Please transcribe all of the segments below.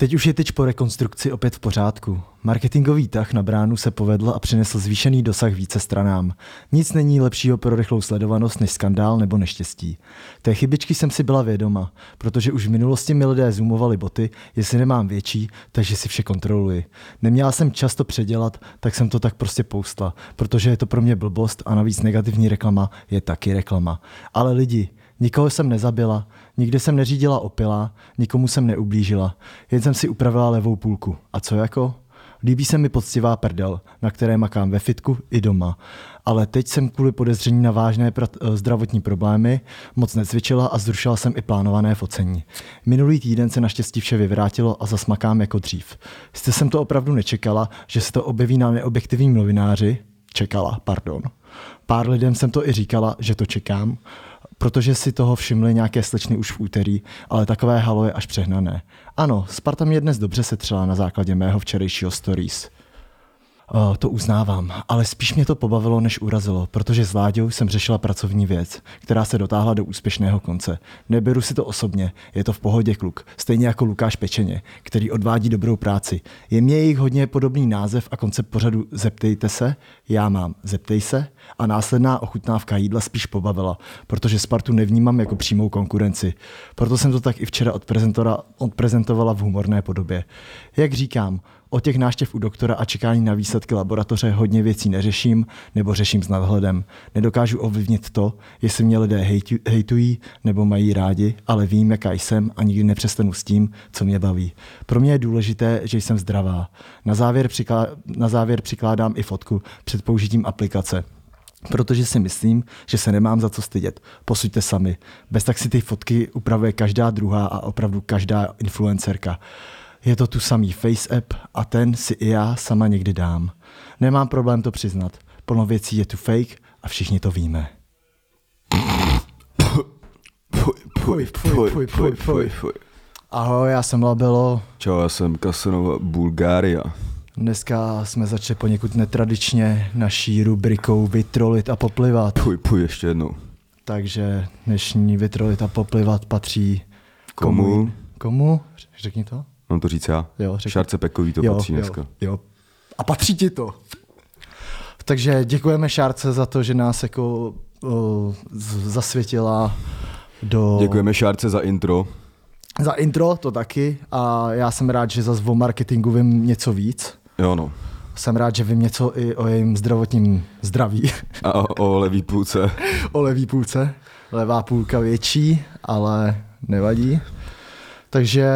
Teď už je tyč po rekonstrukci opět v pořádku. Marketingový tah na bránu se povedl a přinesl zvýšený dosah více stranám. Nic není lepšího pro rychlou sledovanost než skandál nebo neštěstí. Té chybičky jsem si byla vědoma, protože už v minulosti mi lidé zoomovali boty, jestli nemám větší, takže si vše kontroluji. Neměla jsem často předělat, tak jsem to tak prostě poustla, protože je to pro mě blbost a navíc negativní reklama je taky reklama. Ale lidi, Nikoho jsem nezabila, nikde jsem neřídila opila, nikomu jsem neublížila, jen jsem si upravila levou půlku. A co jako? Líbí se mi poctivá prdel, na které makám ve fitku i doma. Ale teď jsem kvůli podezření na vážné pr- zdravotní problémy moc necvičila a zrušila jsem i plánované focení. Minulý týden se naštěstí vše vyvrátilo a zasmakám jako dřív. Jste jsem to opravdu nečekala, že se to objeví na neobjektivním novináři? Čekala, pardon. Pár lidem jsem to i říkala, že to čekám protože si toho všimly nějaké slečny už v úterý, ale takové halo je až přehnané. Ano, Sparta mě dnes dobře setřela na základě mého včerejšího stories. Uh, to uznávám, ale spíš mě to pobavilo, než urazilo, protože s Láďou jsem řešila pracovní věc, která se dotáhla do úspěšného konce. Neberu si to osobně, je to v pohodě kluk, stejně jako Lukáš Pečeně, který odvádí dobrou práci. Je mě jejich hodně podobný název a koncept pořadu Zeptejte se, já mám Zeptej se a následná ochutnávka jídla spíš pobavila, protože Spartu nevnímám jako přímou konkurenci. Proto jsem to tak i včera odprezentovala v humorné podobě. Jak říkám, o těch náštěv u doktora a čekání na výsledky laboratoře hodně věcí neřeším nebo řeším s nadhledem. Nedokážu ovlivnit to, jestli mě lidé hejtují nebo mají rádi, ale vím, jaká jsem a nikdy nepřestanu s tím, co mě baví. Pro mě je důležité, že jsem zdravá. Na závěr, přiklá- na závěr přikládám i fotku před použitím aplikace. Protože si myslím, že se nemám za co stydět. Posuďte sami. Bez tak si ty fotky upravuje každá druhá a opravdu každá influencerka. Je to tu samý Face App a ten si i já sama někdy dám. Nemám problém to přiznat. Plno věcí je tu fake a všichni to víme. Fuj, fuj, fuj. Ahoj, já jsem Labelo. Čau, já jsem Kasanova Bulgária. Dneska jsme začali poněkud netradičně naší rubrikou Vytrolit a poplivat. Puj, puj, ještě jednou. Takže dnešní Vytrolit a poplivat patří Komu? Komu? Řekni to. Mám to říct já? Jo, řekni. Šárce Pekový to jo, patří dneska. Jo, jo. A patří ti to. Takže děkujeme Šárce za to, že nás jako z- zasvětila do... Děkujeme Šárce za intro. Za intro, to taky. A já jsem rád, že zase o marketingu vím něco víc. Jo no. Jsem rád, že vím něco i o jejím zdravotním zdraví. A o, o levý půlce. o levý půlce. Levá půlka větší, ale nevadí. Takže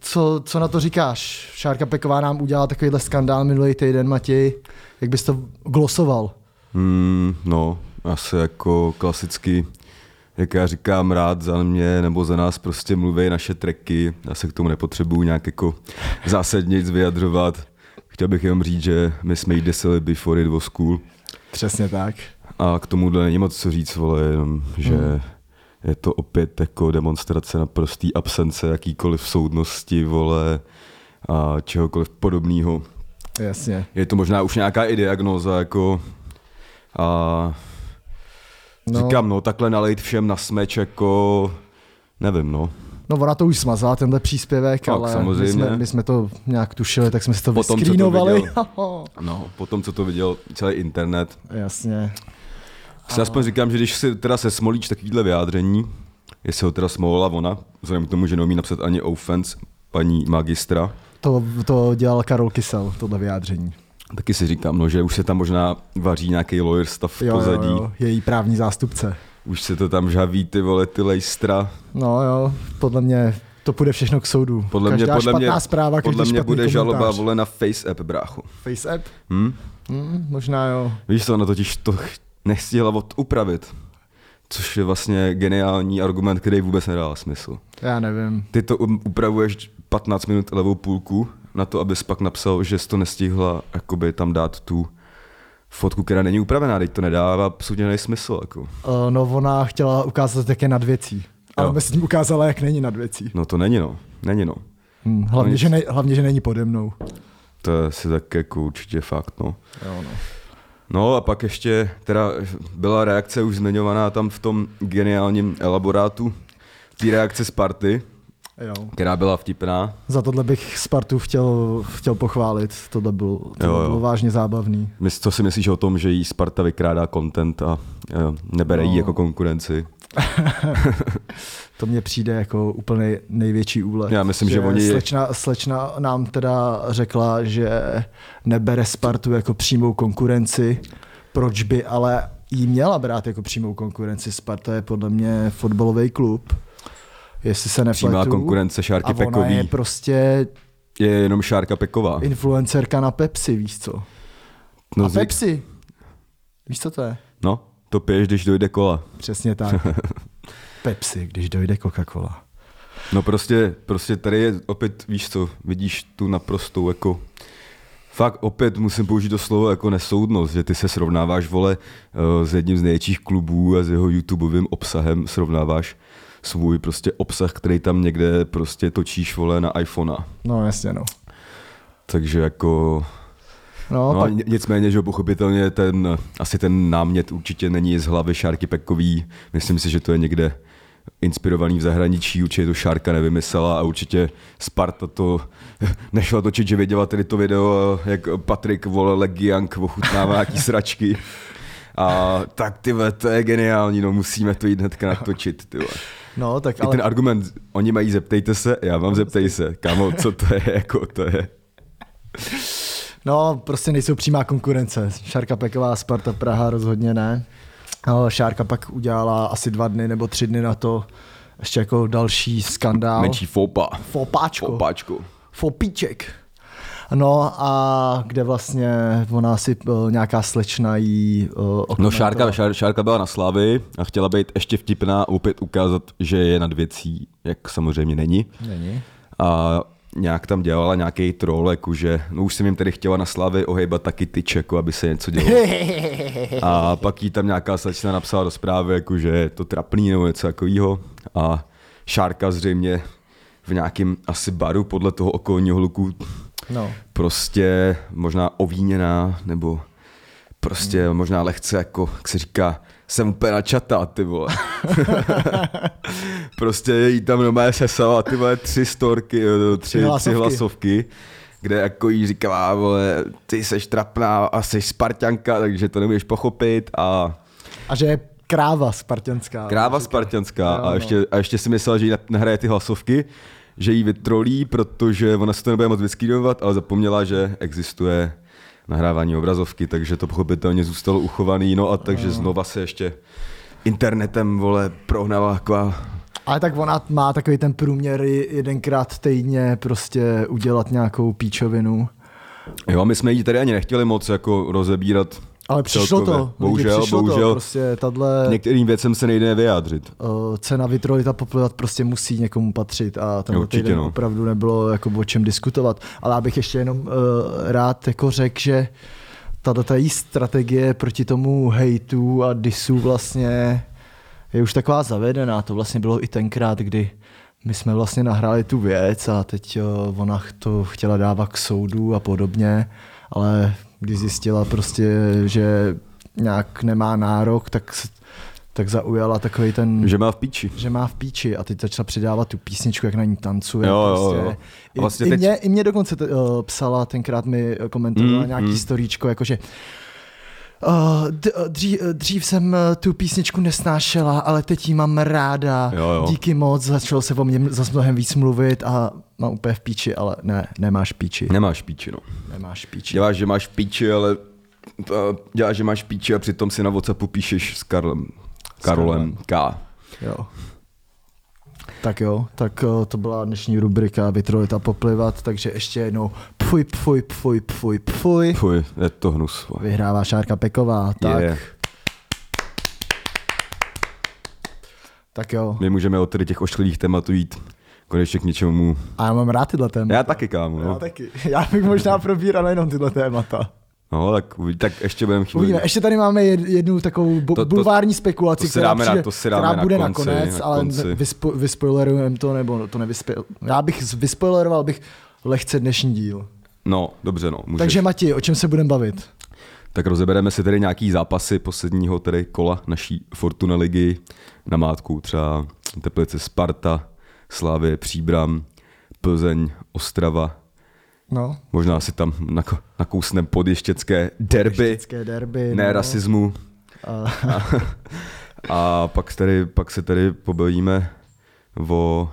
co, co na to říkáš? Šárka Peková nám udělala takovýhle skandál minulý týden, Matěj. Jak bys to glosoval? Hmm, no, asi jako klasicky, jak já říkám, rád za mě nebo za nás prostě mluví naše treky. Já se k tomu nepotřebuju nějak jako zásadně nic vyjadřovat. Chtěl bych jenom říct, že my jsme jí desili before it was cool. Přesně tak. A k tomuhle není moc co říct, vole, jenom, že Hmm. Je to opět jako demonstrace na prostý absence jakýkoliv soudnosti, vole, a čehokoliv podobného. Jasně. Je to možná už nějaká i diagnóza, jako a No. říkám, no, takhle nalejt všem na smeč, jako nevím, no. No ona to už smazala, tenhle příspěvek, Tak, ale samozřejmě. My, jsme, my jsme to nějak tušili, tak jsme si to Potom, co to vyskrýnovali. viděl. No, potom, co to viděl celý internet, Jasně. Si aspoň říkám, že když si teda se smolíš takovýhle vyjádření, jestli ho teda smolila ona, vzhledem k tomu, že neumí napsat ani offense paní magistra, To, to dělal Karol Kysel, tohle vyjádření. taky si říkám, no, že už se tam možná vaří nějaký lawyer stav v pozadí. Jo, jo, její právní zástupce. Už se to tam žaví, ty vole, ty lejstra. No jo, podle mě to půjde všechno k soudu. Podle mě, Každá podle mě, zpráva, podle mě bude žaloba komentář. vole na Face App, brácho. Face app? Hm? Hmm, možná jo. Víš co, ona totiž to nestihla odupravit. Což je vlastně geniální argument, který vůbec nedává smysl. Já nevím. Ty to um- upravuješ 15 minut levou půlku na to, abys pak napsal, že jsi to nestihla jakoby tam dát tu fotku, která není upravená, teď to nedává absolutně smysl. Jako. Uh, no ona chtěla ukázat, jak je nad věcí. Ale Jo. tím ukázala, jak není nad věcí. No to není no, není no. Hm, hlavně, nic. že ne, hlavně, že není pode mnou. To je si tak jako určitě fakt, no. Jo, no. No a pak ještě teda byla reakce už zmiňovaná tam v tom geniálním elaborátu, té reakce Sparty, Jo. která byla vtipná. Za tohle bych Spartu chtěl, chtěl pochválit. Tohle bylo, tohle Jo, jo. bylo vážně zábavný. Co si myslíš o tom, že jí Sparta vykrádá content a jo, nebere jí No. jako konkurenci? To mně přijde jako úplně největší úlet. Já myslím, že oni- Slečna, slečna nám teda řekla, že nebere Spartu jako přímou konkurenci. Proč by ale jí měla brát jako přímou konkurenci? Sparta je podle mě fotbalový klub. Jestli se nepletu. Přímá konkurence a Šárky ona Pekový je prostě je jenom Šárka Peková. influencerka na Pepsi, víš co? No, a zvyk- Pepsi. Víš, co to je? no, to piješ, když dojde kola. Přesně tak. Pepsi, když dojde Coca-Cola. No prostě, prostě tady je opět, víš co, vidíš tu naprostou jako Fakt opět musím použít to slovo jako nesoudnost, že ty se srovnáváš, vole, eh, s jedním z největších klubů a s jeho YouTubeovým obsahem srovnáváš svůj prostě obsah, který tam někde prostě točíš, vole, na iPhonea. No jasně, no. Takže jako, No, no, pak, ně- nicméně, že pochopitelně ten, asi ten námět určitě není z hlavy Šárky Pekový. Myslím si, že to je někde inspirovaný v zahraničí, určitě to Šárka nevymyslela a určitě Sparta to nešla točit, že věděla tedy to video, jak Patrik vole Legiank ochutnává nějaký sračky. A tak ty to je geniální, no musíme to jít hnedka natočit, ty no, tak I ale... ten argument, oni mají zeptejte se, já mám zeptej se, kámo, co to je, jako to je. No, prostě nejsou přímá konkurence. Šárka Peková, Sparta Praha rozhodně ne. No, Šárka pak udělala asi dva dny nebo tři dny na to ještě jako další skandál. Menší fopa. Fopáčko. Fopáčko. Fopíček. No a kde vlastně ona si uh, nějaká slečna jí uh, No. Šárka, šár, Šárka byla na Slávy a chtěla být ještě vtipná a opět ukázat, že je nad věcí, jak samozřejmě není. Není. A nějak tam dělala nějaký troll, jakože, no už jsem jim tedy chtěla na Slávy ohejbat taky tyč, jako aby se něco dělo. A pak jí tam nějaká slečna napsala do zprávy, jakože je to trapný nebo něco takového. A Šárka zřejmě v nějakém asi baru podle toho okolního hluku No. prostě možná ovíněná, nebo prostě hmm. možná lehce jako, jak se říká, jsem úplně načatá, ty vole. prostě jí tam normálně sesala ty vole tři storky, eh, tři, tři, hlasovky. tři hlasovky, kde jako jí říkala, vole, ty seš trapná a jsi Spartanka, takže to nemůžeš pochopit a A že je kráva spartianská. Kráva Říká. spartianská Jo, a no. ještě, a ještě si myslel, že jí nahraje ty hlasovky, že jí vytrolí, protože ona se to nebude moc vyskrýnovat, ale zapomněla, že existuje nahrávání obrazovky, takže to pochopitelně zůstalo uchovaný, no a takže znova se ještě internetem, vole, prohnala taková Ale tak ona má takový ten průměr jedenkrát týdně prostě udělat nějakou píčovinu. Jo, my jsme jí tady ani nechtěli moc jako rozebírat. Ale přišlo celkově. to. Bohužel, přišlo bohužel. To, prostě tahle Některým věcem se nejde vyjádřit. uh, cena vytrolita poplivat prostě musí někomu patřit a ten Určitě, no. opravdu nebylo jako o čem diskutovat. Ale já bych ještě jenom uh, rád jako řekl, že tato její strategie proti tomu hejtu a disu vlastně je už taková zavedená. To vlastně bylo i tenkrát, kdy my jsme vlastně nahráli tu věc a teď uh, ona to chtěla dávat k soudu a podobně, ale když zjistila prostě, že nějak nemá nárok, tak, tak zaujala takový ten, Že má v píči. že má v píči a teď začala přidávat tu písničku, jak na ní tancuje. Jo, jo, prostě. jo. I, A vlastně i, teď- mě, I mě dokonce t, uh, psala, tenkrát mi komentovala Mm, nějaký mm. storíčko, jakože Uh, dřív, dřív jsem eh, tu písničku nesnášela, ale teď ji mám ráda. Jo, jo. Díky moc, začalo se o mě zase mnohem víc mluvit a mám úplně v píči, ale ne, nemáš píči. Nemáš píči, no. Nemáš píči. Děláš, že máš píči, ale děláš, že máš píči a přitom si na WhatsAppu píšeš s Karlem. Karolem K. Jo. Tak jo, tak eh, to byla dnešní rubrika Vytrolit a poplivat, takže ještě jednou pfuj, pfuj, pfuj, pfuj, pfuj. Fuj, je to hnus. Vyhrává Šárka Peková, tak, Je. tak jo. My můžeme od tady těch ošklivých tématů jít konečně k něčemu. A já mám rád tyhle témata. Já taky, kámo. Já taky. Já bych možná probíral jenom tyhle témata. No tak, tak ještě budeme chvíli. Uvidíme. Ještě tady máme jed- jednu takovou bu- To- to- bulvární spekulaci, to která, dáme na- přijde, to si dáme která na bude konci, nakonec, na ale konci. vyspo- vyspoilerujeme to, nebo to nevyspo... Já bych vyspoileroval bych lehce dnešní díl. No, dobře, no. Můžeš. Takže Mati, o čem se budeme bavit? Tak rozebereme si tedy nějaký zápasy posledního tedy kola naší Fortuna ligy na mátku, třeba Teplice Sparta, Slávě, Příbram, Plzeň, Ostrava. No, Možná si tam nako- nakousnem podještěcké derby, Ještěcké derby. ne no. rasismu. A, A pak, tady, pak se tady pobavíme o...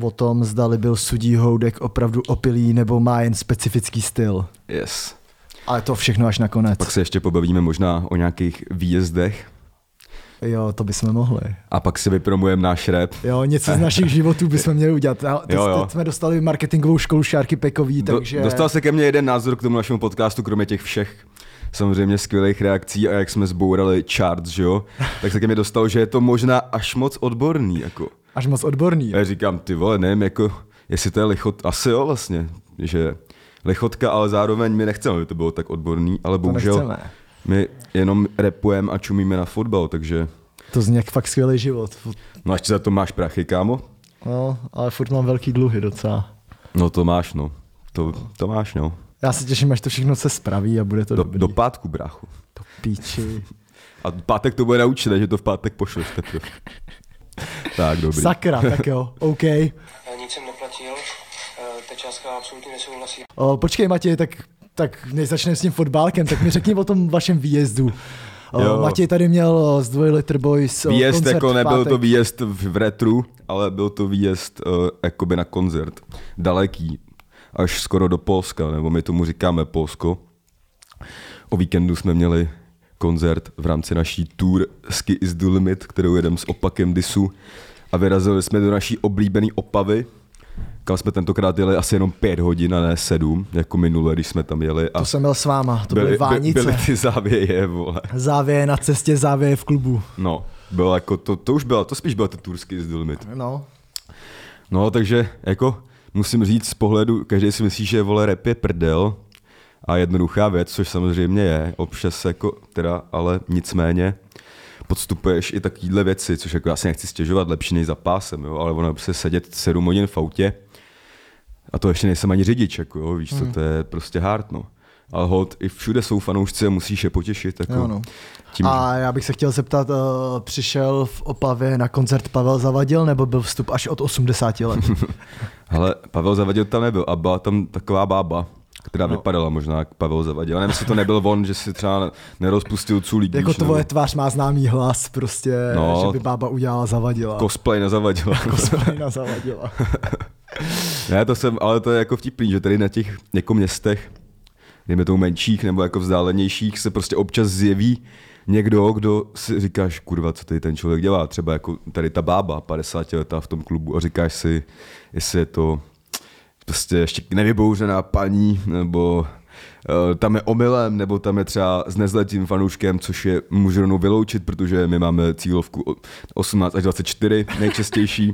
o tom, zdali byl sudí Houdek opravdu opilý nebo má jen specifický styl. Yes. Ale to všechno až nakonec. Pak se ještě pobavíme možná o nějakých výjezdech. Jo, to bychom mohli. A pak si vypromujeme náš rap. Jo, něco z našich životů bychom měli udělat. Teď, Jo, jo. teď jsme dostali marketingovou školu Šárky Pekový, Do, takže... Dostal se ke mně jeden názor k tomu našemu podcastu, kromě těch všech samozřejmě skvělých reakcí a jak jsme zbourali charts, že jo, tak se ke mně dostalo, že je to možná až moc odborný, jako. Až moc odborný. A já říkám, ty vole, nevím, jako, jestli to je lichot, asi jo vlastně, že lichotka, ale zároveň my nechceme, aby to bylo tak odborný, ale To bohužel nechceme. My jenom repujeme a čumíme na fotbal, takže, To zní jak fakt skvělý život. no až za to máš prachy, kámo? No, ale furt mám velký dluhy docela. No to máš, no. To, to máš, no. Já se těším, až to všechno se spraví a bude to Do, dobrý. do pátku, bráchu. do píči. A v pátek to bude naučené, že to v pátek pošleš teprve. tak, dobrý. Sakra, tak jo, OK. Eh, Nic jsem neplatil, eh, ta částka absolutně nesouhlasí. O, počkej Matěj, tak, tak než začneme s tím fotbálkem, tak mi řekni o tom vašem výjezdu. Jo. Matěj tady měl z Dvojlitr Boys o, Výjezd koncert jako nebyl to výjezd v, v retru, ale byl to výjezd uh, jakoby na koncert. Daleký, až skoro do Polska, nebo my tomu říkáme Polsko. O víkendu jsme měli koncert v rámci naší tour Ski is the limit, kterou jedem s opakem Disu a vyrazili jsme do naší oblíbené Opavy, kam jsme tentokrát jeli asi jenom pět hodin a ne sedm, jako minule, když jsme tam jeli. A To jsem byl s váma, to byly, byly vánice. byly ty závěje, vole. Závěje na cestě, závěje v klubu. No, bylo jako to, to už bylo, to spíš bylo to turský z limit. No, No, takže jako musím říct z pohledu, každý si myslí, že vole rap je prdel a jednoduchá věc, což samozřejmě je, občas jako teda, ale nicméně podstupuješ i takovýhle věci, což jako já si nechci stěžovat lepší než za pásem, jo, ale ono je prostě sedět 7 hodin v autě a to ještě nejsem ani řidič, jako jo, víš co, to je prostě hard, no. Ale hod, i všude jsou fanoušci a musíš je potěšit, jako Jo, no. tím, A já bych se chtěl zeptat, uh, přišel v Opavě na koncert Pavel Zavadil, nebo byl vstup až od 80 let? Ale Pavel Zavadil tam nebyl a byla tam taková bába, která No. vypadala možná jak Pavel Zavadil. Nevím, jestli to nebyl on, že si třeba nerozpustil culík. jako tvoje nebo tvář má známý hlas, prostě, No. že by bába udělala Zavadila. Cosplay na Zavadila. Cosplay na Zavadila. ne, to jsem, ale to je jako vtipný, že tady na těch jako městech, dejme tomu menších nebo jako vzdálenějších, se prostě občas zjeví někdo, kdo si říkáš, kurva, co tady ten člověk dělá. Třeba jako tady ta bába, 50 letá v tom klubu a říkáš si, jestli je to prostě ještě nevybouřená paní, nebo uh, tam je omylem, nebo tam je třeba s nezletým fanouškem, což je můžu rovnou vyloučit, protože my máme cílovku o- 18 až 24 nejčastější.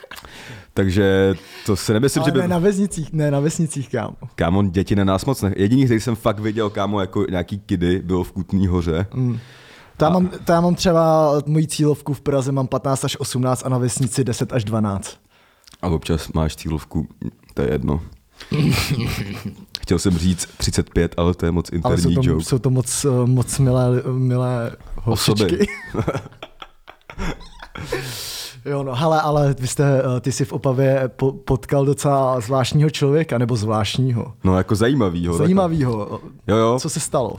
Takže to se nemyslím, Ale že by... ne na vesnicích, ne na vesnicích, kámo. Kámo, děti na nás moc ne. Jediný, který jsem fakt viděl, kámo, jako nějaký kidy, byl v Kutný hoře. Mm. To já, mám, já mám třeba moji cílovku v Praze, mám 15 až 18 a na vesnici 10 až 12. A občas máš cílovku, to je jedno. Chtěl jsem říct 35, ale to je moc Ale interní jsou to, joke. jsou to moc, eh, moc milé, milé. Osoby. jo, no, hele, ale vy jste, eh, ty jsi v Opavě po, potkal docela zvláštního člověka, nebo zvláštního. No jako zajímavýho. Zajímavýho. Jo, jo. Co se stalo?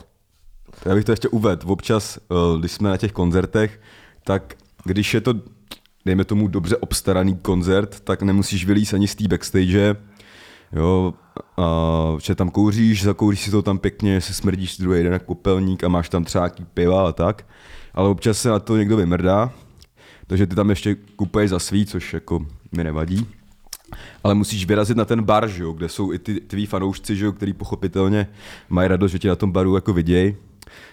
Já bych to ještě uvedl. Občas, eh, když jsme na těch koncertech, tak když je to, dejme tomu, dobře obstaraný koncert, tak nemusíš vylíst ani z té backstage, jo, a že tam kouříš, zakouříš si to tam pěkně, se smrdíš druhý den jak popelník a máš tam třeba nějaký piva a tak, ale občas se na to někdo vymrdá, takže ty tam ještě kupuješ za svý, což jako mi nevadí. Ale musíš vyrazit na ten bar, že jo, kde jsou i ty tví fanoušci, že jo, který pochopitelně mají radost, že tě na tom baru jako vidějí.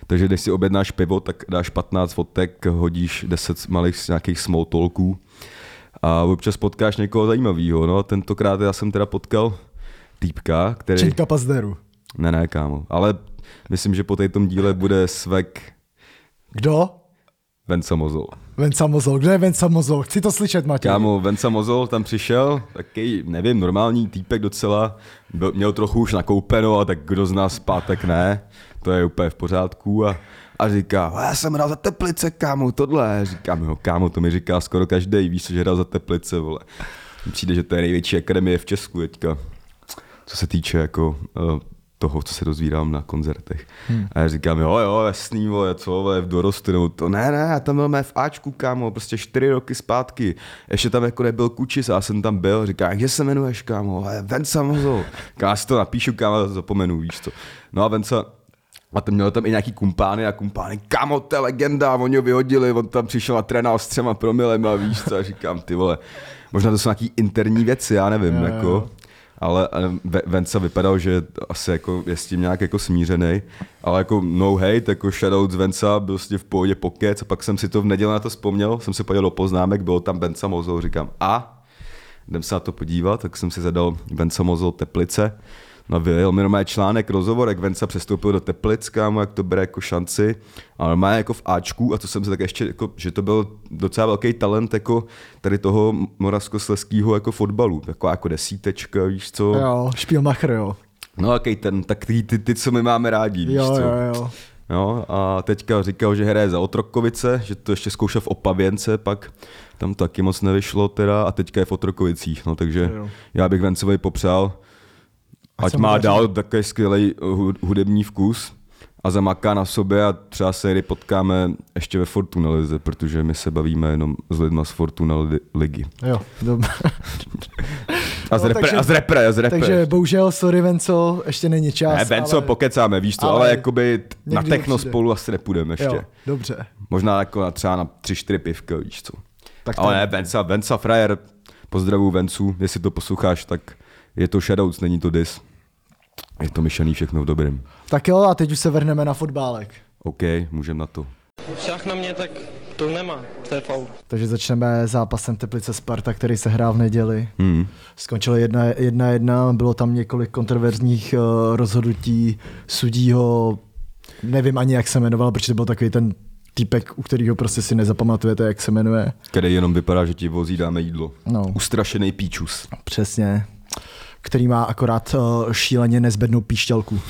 Takže když si objednáš pivo, tak dáš 15 fotek, hodíš 10 malých nějakých small talků a občas potkáš někoho zajímavého. No, tentokrát já jsem teda potkal týpka, který... Činka Pazderu. Ne, ne, kámo. Ale myslím, že po tom díle bude svek Kdo? Venca Mozol. Venca Mozol. Kdo je Venca Mozol? Chci to slyšet, Matěj. Kámo, Venca Mozol tam přišel, taky, nevím, normální týpek docela, byl, měl trochu už nakoupeno, a tak kdo z nás pátek ne, to je úplně v pořádku a, a říká, "A já jsem hrál za Teplice, kámo, tohle, říkám, jo, kámo, to mi říká skoro každý, víš, že hrál za Teplice, vole. Přijde, že to je největší akademie v Česku teďka, co se týče jako uh, toho, co se dozvídám na koncertech. Hmm. A já říkám, jo, jo, jasný, vole, co, vole, v dorostu, nebo to, ne, ne, já tam byl mé v Ačku, kámo, prostě čtyři roky zpátky, ještě tam jako nebyl Kučis, a já jsem tam byl, říká, jak se jmenuješ, kámo, Venca Mozol, já si to napíšu, kámo, zapomenu, víš to. No a Venca, a ten měl tam i nějaký kumpány a kumpány, kamo, to je legenda, oni ho vyhodili, on tam přišel a trénoval s třema promilem a víš co, a říkám, ty vole, možná to jsou nějaký interní věci, já nevím, jo, jako. Ale Venca vypadal, že asi jako je s tím nějak jako smířený, ale jako no hate, jako shoutout z Venca, byl s v pohodě pokec a pak jsem si to v neděli na to vzpomněl, jsem si podíval do poznámek, bylo tam Venca Mozol, říkám a jdem se na to podívat, tak jsem si zadal Venca Mozol Teplice, No vyjel mi normálně článek, rozhovor, jak Venca přestoupil do Teplic, kámo, jak to bere jako šanci. A normálně jako v Ačku, a to jsem se tak ještě, jako, že to byl docela velký talent jako tady toho moravskosleského jako fotbalu. Jako, jako desítečka, víš co. Jo, Spielmacher, jo. No jaký ten, tak ty, ty, ty, co my máme rádi, víš jo, co. Jo, jo. Jo, a teďka říkal, že hraje za Otrokovice, že to ještě zkoušel v Opavěnce, pak tam taky moc nevyšlo teda a teďka je v Otrokovicích, no takže jo. já bych Vencovi popřál, Ať má dál takový skvělý hudební vkus a zamaká na sobě a třeba se kdy potkáme ještě ve Fortuna Lize, protože my se bavíme jenom s lidma z Fortuna ligy. Jo, dobře. A z, no, repre, takže, a z repre, a z repre. Takže bohužel, sorry Venco, ještě není čas. Ne, Venco, ale... pokecáme, víš co, ale, ale jakoby na techno přijde. spolu asi nepůjdeme ještě. Jo, dobře. Možná jako na třeba na tři, čtyři pivka, víš co. Tak ale ne, Venca, Venca frajer, pozdravu Vencu, jestli to posloucháš, tak je to Shadows, není to dis. Je to myšlený všechno v dobrém. Tak jo, a teď už se vrhneme na fotbálek. OK, můžeme na to. Však na mě, tak to nemá, to je faul. Takže začneme zápasem Teplice Sparta, který se hrál v neděli. Hmm. Skončilo jedna, jedna jedna, bylo tam několik kontroverzních uh, rozhodnutí sudího, nevím ani jak se jmenoval, protože to byl takový ten týpek, u kterého prostě si nezapamatujete, jak se jmenuje. Který jenom vypadá, že ti vozí dáme jídlo. No. Ustrašený píčus. Přesně který má akorát uh, šíleně nezbednou píšťalku.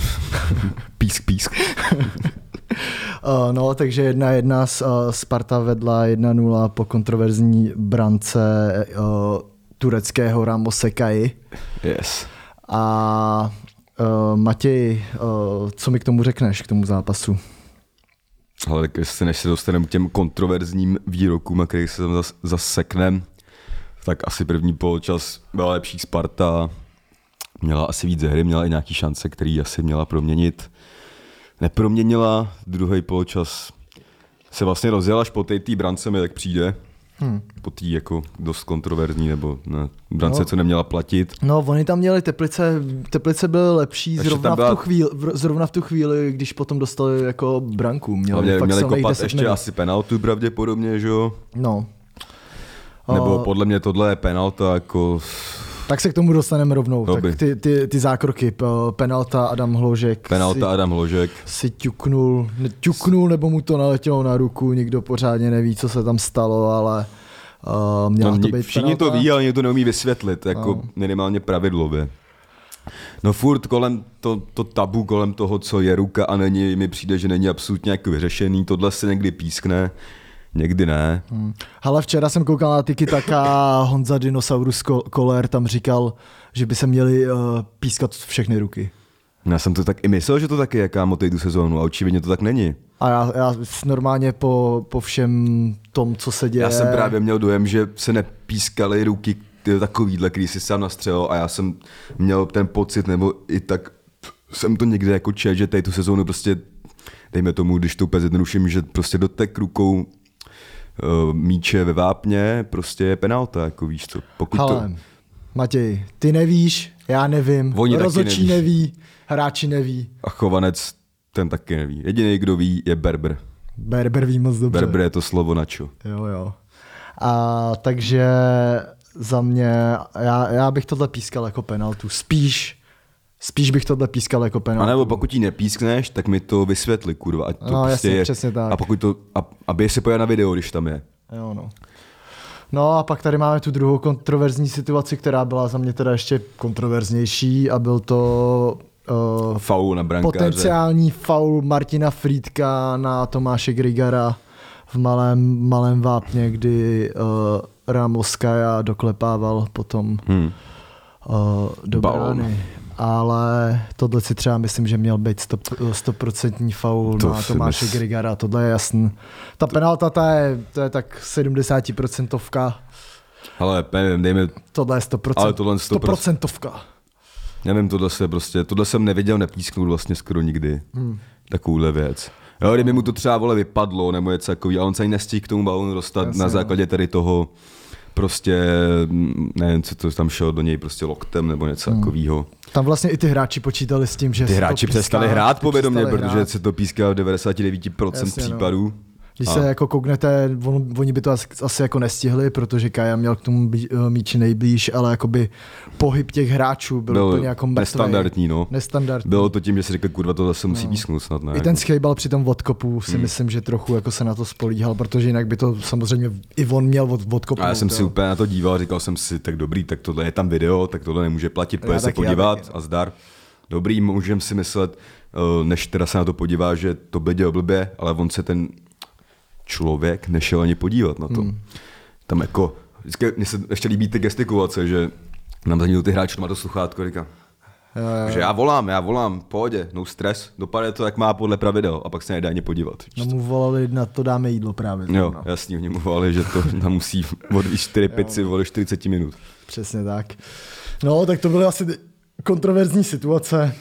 písk, písk. uh, no, takže jedna jedna uh, Sparta vedla 1-0 po kontroverzní brance uh, tureckého Ramose Kai. Yes. A uh, Matěj, uh, co mi k tomu řekneš, k tomu zápasu? Ale tak jestli než se dostaneme k těm kontroverzním výrokům, a kterých se tam zas, zasekneme, tak asi první poločas byla lepší Sparta, měla asi víc ze hry, měla i nějaký šance, který asi měla proměnit. Neproměnila, druhý poločas se vlastně rozjela až po té brance mi tak přijde. Hmm. Po té jako dost kontroverzní, nebo ne, brance, no. co neměla platit. No, oni tam měli Teplice, Teplice byly lepší zrovna, byla... v tu chvíli, zrovna v tu chvíli, když potom dostali jako branku. Měli, měli, měli kopat ještě minut. asi penaltu pravděpodobně, že jo? No. Nebo podle mě tohle je penalta jako tak se k tomu dostaneme rovnou. Doby. Tak ty, ty, ty zákroky, penalta Adam Hložek. Penalta si, Adam Hložek. Si ťuknul, ne, ťuknul nebo mu to naletělo na ruku, nikdo pořádně neví, co se tam stalo, ale uh, měla no, to být Všichni penalta. to ví, ale někdo neumí vysvětlit, jako no. minimálně pravidlově. No furt kolem to, to tabu kolem toho, co je ruka a není, mi přijde, že není absolutně jako vyřešený. Tohle se někdy pískne někdy ne. Hmm. Ale včera jsem koukal na Tiki Taka Honza Dinosaurus Koller tam říkal, že by se měli uh, pískat všechny ruky. Já jsem to tak i myslel, že to taky je kámo tu sezónu a očividně to tak není. A já, já normálně po, po všem tom, co se děje... Já jsem právě měl dojem, že se nepískaly ruky takovýhle, který si sám nastřelil a já jsem měl ten pocit, nebo i tak jsem to někde jako čet, že tady tu sezónu prostě, dejme tomu, když to úplně zjednoduším, že prostě dotek rukou míče ve vápně, prostě je penalta, jako víš co. Pokud Hele, to... Matěj, ty nevíš, já nevím, Oni rozočí neví. neví, hráči neví. A chovanec ten taky neví. Jediný, kdo ví, je Berber. Berber ví moc dobře. Berber je to slovo na čo. Jo, jo. A takže za mě, já, já bych tohle pískal jako penaltu. Spíš Spíš bych tohle pískal jako penaltu. A nebo pokud ji nepískneš, tak mi to vysvětli, kurva. Ať to no, prostě jasně, je. přesně tak. A pokud to, a, aby se pojel na video, když tam je. Jo, no. No a pak tady máme tu druhou kontroverzní situaci, která byla za mě teda ještě kontroverznější a byl to uh, faul na brankáře. Potenciální faul Martina Frýdka na Tomáše Grigara v malém, malém vápně, kdy uh, Ramoska doklepával potom Hmm. uh, do brány. Ale tohle si třeba myslím, že měl být stop, stoprocentní faul To na Tomáše mys- Grigara, tohle je jasný. Ta penalta, ta je, to je tak 70%, Ale nevím, dejme, tohle je 100%, Ale tohle 100%. 100%. nevím, tohle se prostě, tohle jsem neviděl nepísknout vlastně skoro nikdy. Hmm. Takovouhle věc. Jo, kdyby mu to třeba vole vypadlo nebo něco takového, ale on se ani nestihl k tomu balónu dostat Jasně, na no. základě tady toho prostě, mm, nevím, co to tam šel do něj prostě loktem nebo něco hmm. takového. Tam vlastně i ty hráči počítali s tím, že Ty hráči přestali hrát povědomě, protože hrát. se to píská v 99% Jasně, no. Když A- se jako kouknete, on, oni by to asi, asi jako nestihli, protože Kaja měl k tomu bí- eh, míči nejblíž, ale jakoby pohyb těch hráčů byl, Byl úplně jako mrtvej. nestandardní, no. Nestandardní. Bylo to tím, že si řekl, kurva, to zase musí písknout snad, ne? I ten schejbal při tom odkopu si Hmm. myslím, že trochu jako se na to spolíhal, protože jinak by to samozřejmě i on měl od, odkopnout. A já jsem si jo. úplně na to díval, říkal jsem si, tak dobrý, tak tohle je tam video, tak tohle nemůže platit, pojď se podívat taky, no. a zdar. Dobrý, můžeme si myslet, eh, než teda se na to podívá, že to by dělal blbě, ale on se ten člověk nešel ani podívat na to. Hmm. Tam jako, vždycky mně se ještě líbí ty gestikulace, že nám za ty hráči má to sluchátko, říká, jo, že já volám, já volám, pohodě, no stres, dopadne to, jak má podle pravidel a pak se nejde ani podívat. No mu volali, na to dáme jídlo právě. Jo, no. jasně, oni mu volali, že to tam musí odvíjet 4 pici, vole 40 minut. Přesně tak. No, tak to byly asi kontroverzní situace.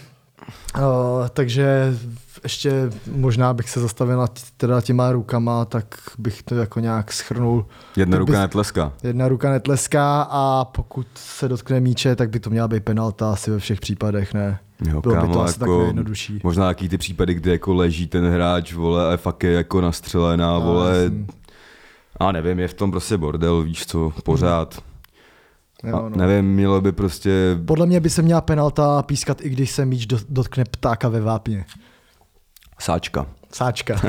Uh, takže ještě možná bych se zastavil nad teda těma rukama, tak bych to jako nějak schrnul. Jedna ruka bys- netleská. Jedna ruka netleská a pokud se dotkne míče, tak by to měla být penalta asi ve všech případech, ne? Jo, Bylo by kámo, to asi jako, takové jednodušší. Možná taky ty případy, kdy jako leží ten hráč, vole, a fakt je jako nastřelená, vole. jasný. A nevím, je v tom prostě bordel, víš co, pořád. Jo, A no. nevím, mělo by prostě, Podle mě by se měla penalta pískat, i když se míč do, dotkne ptáka ve vápně. Sáčka. Sáčka.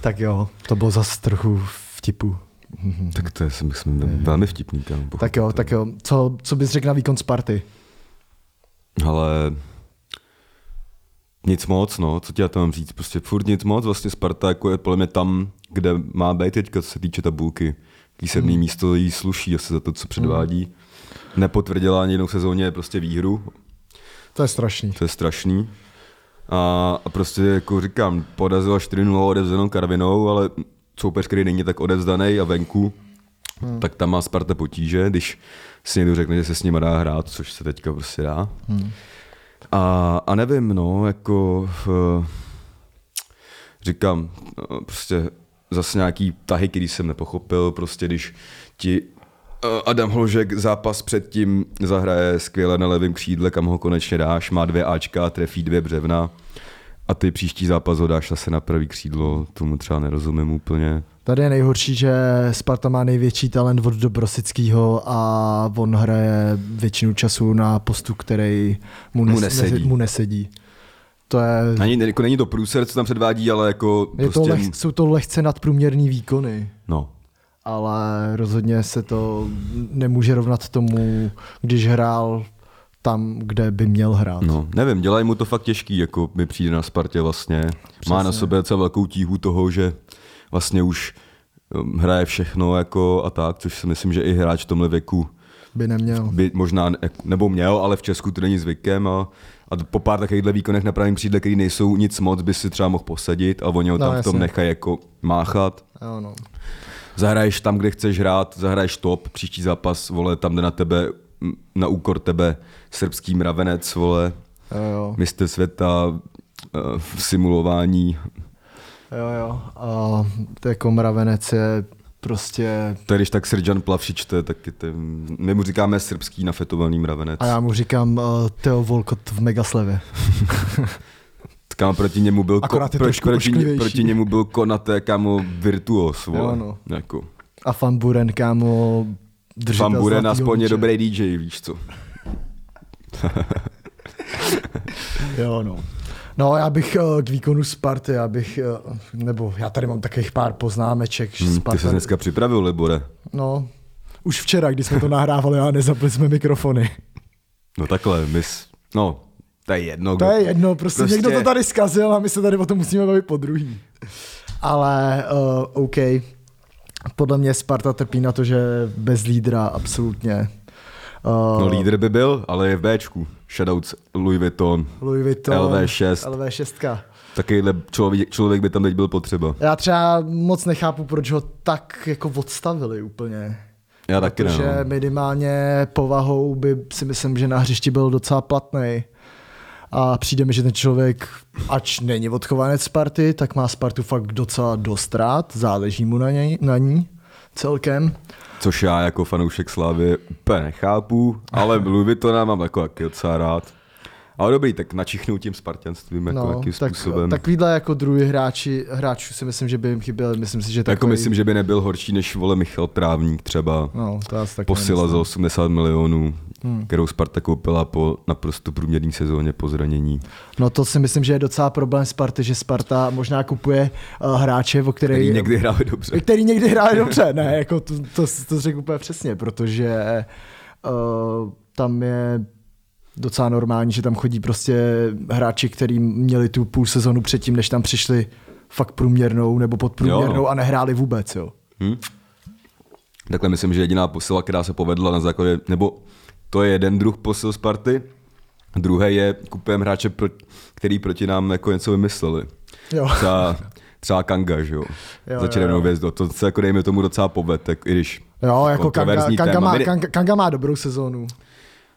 tak jo, to bylo zase trochu vtipu. Tak to je, si myslím, velmi vtipný, kámo. Tak jo, tak jo. Co, co bys řekl na výkon Sparty? Ale nic moc, no, co ti já to mám říct, prostě furt nic moc, vlastně Sparta jako je podle mě tam, kde má být teďka, co se týče tabulky. Tý sedmý Hmm. místo jí sluší asi za to, co předvádí. Nepotvrdila ani jednou sezóně prostě výhru, To je strašný. to je strašný. A, a prostě jako říkám, podařila 4-0 odevzdanou Karvinou, ale soupeř, který není tak odevzdaný a venku, hmm. tak tam má Sparta potíže, když si někdo řekne, že se s nimi dá hrát, což se teďka prostě dá. Hmm. A, a nevím, no, jako uh, říkám, no, prostě zase nějaký tahy, který jsem nepochopil, prostě když ti Adam Hložek zápas předtím zahraje skvěle na levém křídle, kam ho konečně dáš, má dvě Ačka, trefí dvě břevna a ty příští zápas ho dáš zase na pravý křídlo, tomu třeba nerozumím úplně. Tady je nejhorší, že Sparta má největší talent od Dobrosického a on hraje většinu času na postu, který mu, nes, Mu nesedí. mu nesedí. To je, Ani, jako není to průser, co tam předvádí, ale jako je prostě, to leh, jsou to lehce nadprůměrný výkony, no, ale rozhodně se to nemůže rovnat tomu, když hrál tam, kde by měl hrát. No, nevím, dělají mu to fakt těžký, jako mi přijde na Spartě vlastně. Má na sobě docela velkou tíhu toho, že vlastně už um, hraje všechno jako a tak, což si myslím, že i hráč v tomhle věku By neměl. by možná, ne- nebo měl, ale v Česku to není zvykem a, a po pár takovýchhle výkonech na pravém křídle, který nejsou nic moc, by si třeba mohl posadit a oni ho No, tam v tom nechají jako máchat. Jo, no. Zahraješ tam, kde chceš hrát, zahraješ top, příští zápas, vole, tam jde na tebe, na úkor tebe srbský mravenec, vole, Jo, jo. mistr světa eh, v simulování. jo, jo. A to jako mravenec je prostě... To je když tak Srdžan Plavšič, to je taky ten, my mu říkáme srbský nafetovaný mravenec. A já mu říkám uh, Teo Volkot v Megaslevě. Kámo, proti němu byl, Akorát je pro, proti, proti němu byl Konate, kámo, virtuos, vole. Jo, no. Jako. A Van Buren, kámo, držitel Van Buren zlatýho aspoň je dobrý DJ, víš co. Jo, no. No, já bych eh, k výkonu Sparty, já bych, eh, nebo já tady mám takových pár poznámeček, že Hm, ty Sparta, se dneska připravil, Libore. no, už včera, když jsme to nahrávali a nezapli jsme mikrofony. No takhle, my, no, to je jedno. To je jedno, prostě, Prostě- někdo to tady zkazil a my se tady o tom musíme bavit po druhý. Ale uh, OK. podle mě Sparta trpí na to, že bez lídra absolutně. Uh, No lídr by byl, ale je v Bčku. Shoutouts Louis Vuitton. Louis Vuitton, LV6. LV6. Takovýhle člověk, člověk by tam teď byl potřeba. Já třeba moc nechápu, proč ho tak jako odstavili úplně. Já taky ne. Protože no. minimálně povahou by si myslím, že na hřišti byl docela platný. A přijde mi, že ten člověk, ač není odchovanec Sparty, tak má Spartu fakt docela dost rád, záleží mu na, něj, na ní celkem. Což já jako fanoušek Slávy úplně nechápu, ale Louis Vuittona mám jako taky docela rád. Ale dobrý, tak načichnu tím spartianstvím, jako jakým tak, způsobem. takovýhle jako druhý hráči, hráčů si myslím, že by jim chyběl. Myslím si, že jako takový, myslím, že by nebyl horší než vole Michal Trávník třeba. No, to asi taky Posila nemyslím. za 80 milionů, hmm. kterou Sparta koupila po naprosto průměrné sezóně po zranění. No to si myslím, že je docela problém Sparty, že Sparta možná kupuje uh, hráče, o který, Který někdy hráli dobře. který někdy hráli dobře. Ne, jako to, to, to řekl úplně přesně, protože uh, tam je docela normální, že tam chodí prostě hráči, kteří měli tu půl sezonu předtím, než tam přišli fakt průměrnou nebo podprůměrnou Jo, a nehráli vůbec, jo. Hm? Takhle myslím, že jediná posila, která se povedla na základě, nebo to je jeden druh posil Sparty, druhé je kupujeme hráče, který proti nám jako něco vymysleli. Jo. Třeba, třeba Kanga, že jo, Jo, za červenou jo. hvězdu. To se jako dejme tomu docela poved, tak i když Jo, jako Kanga, Kanga, téma. má, Kanga, Kanga má dobrou sezónu.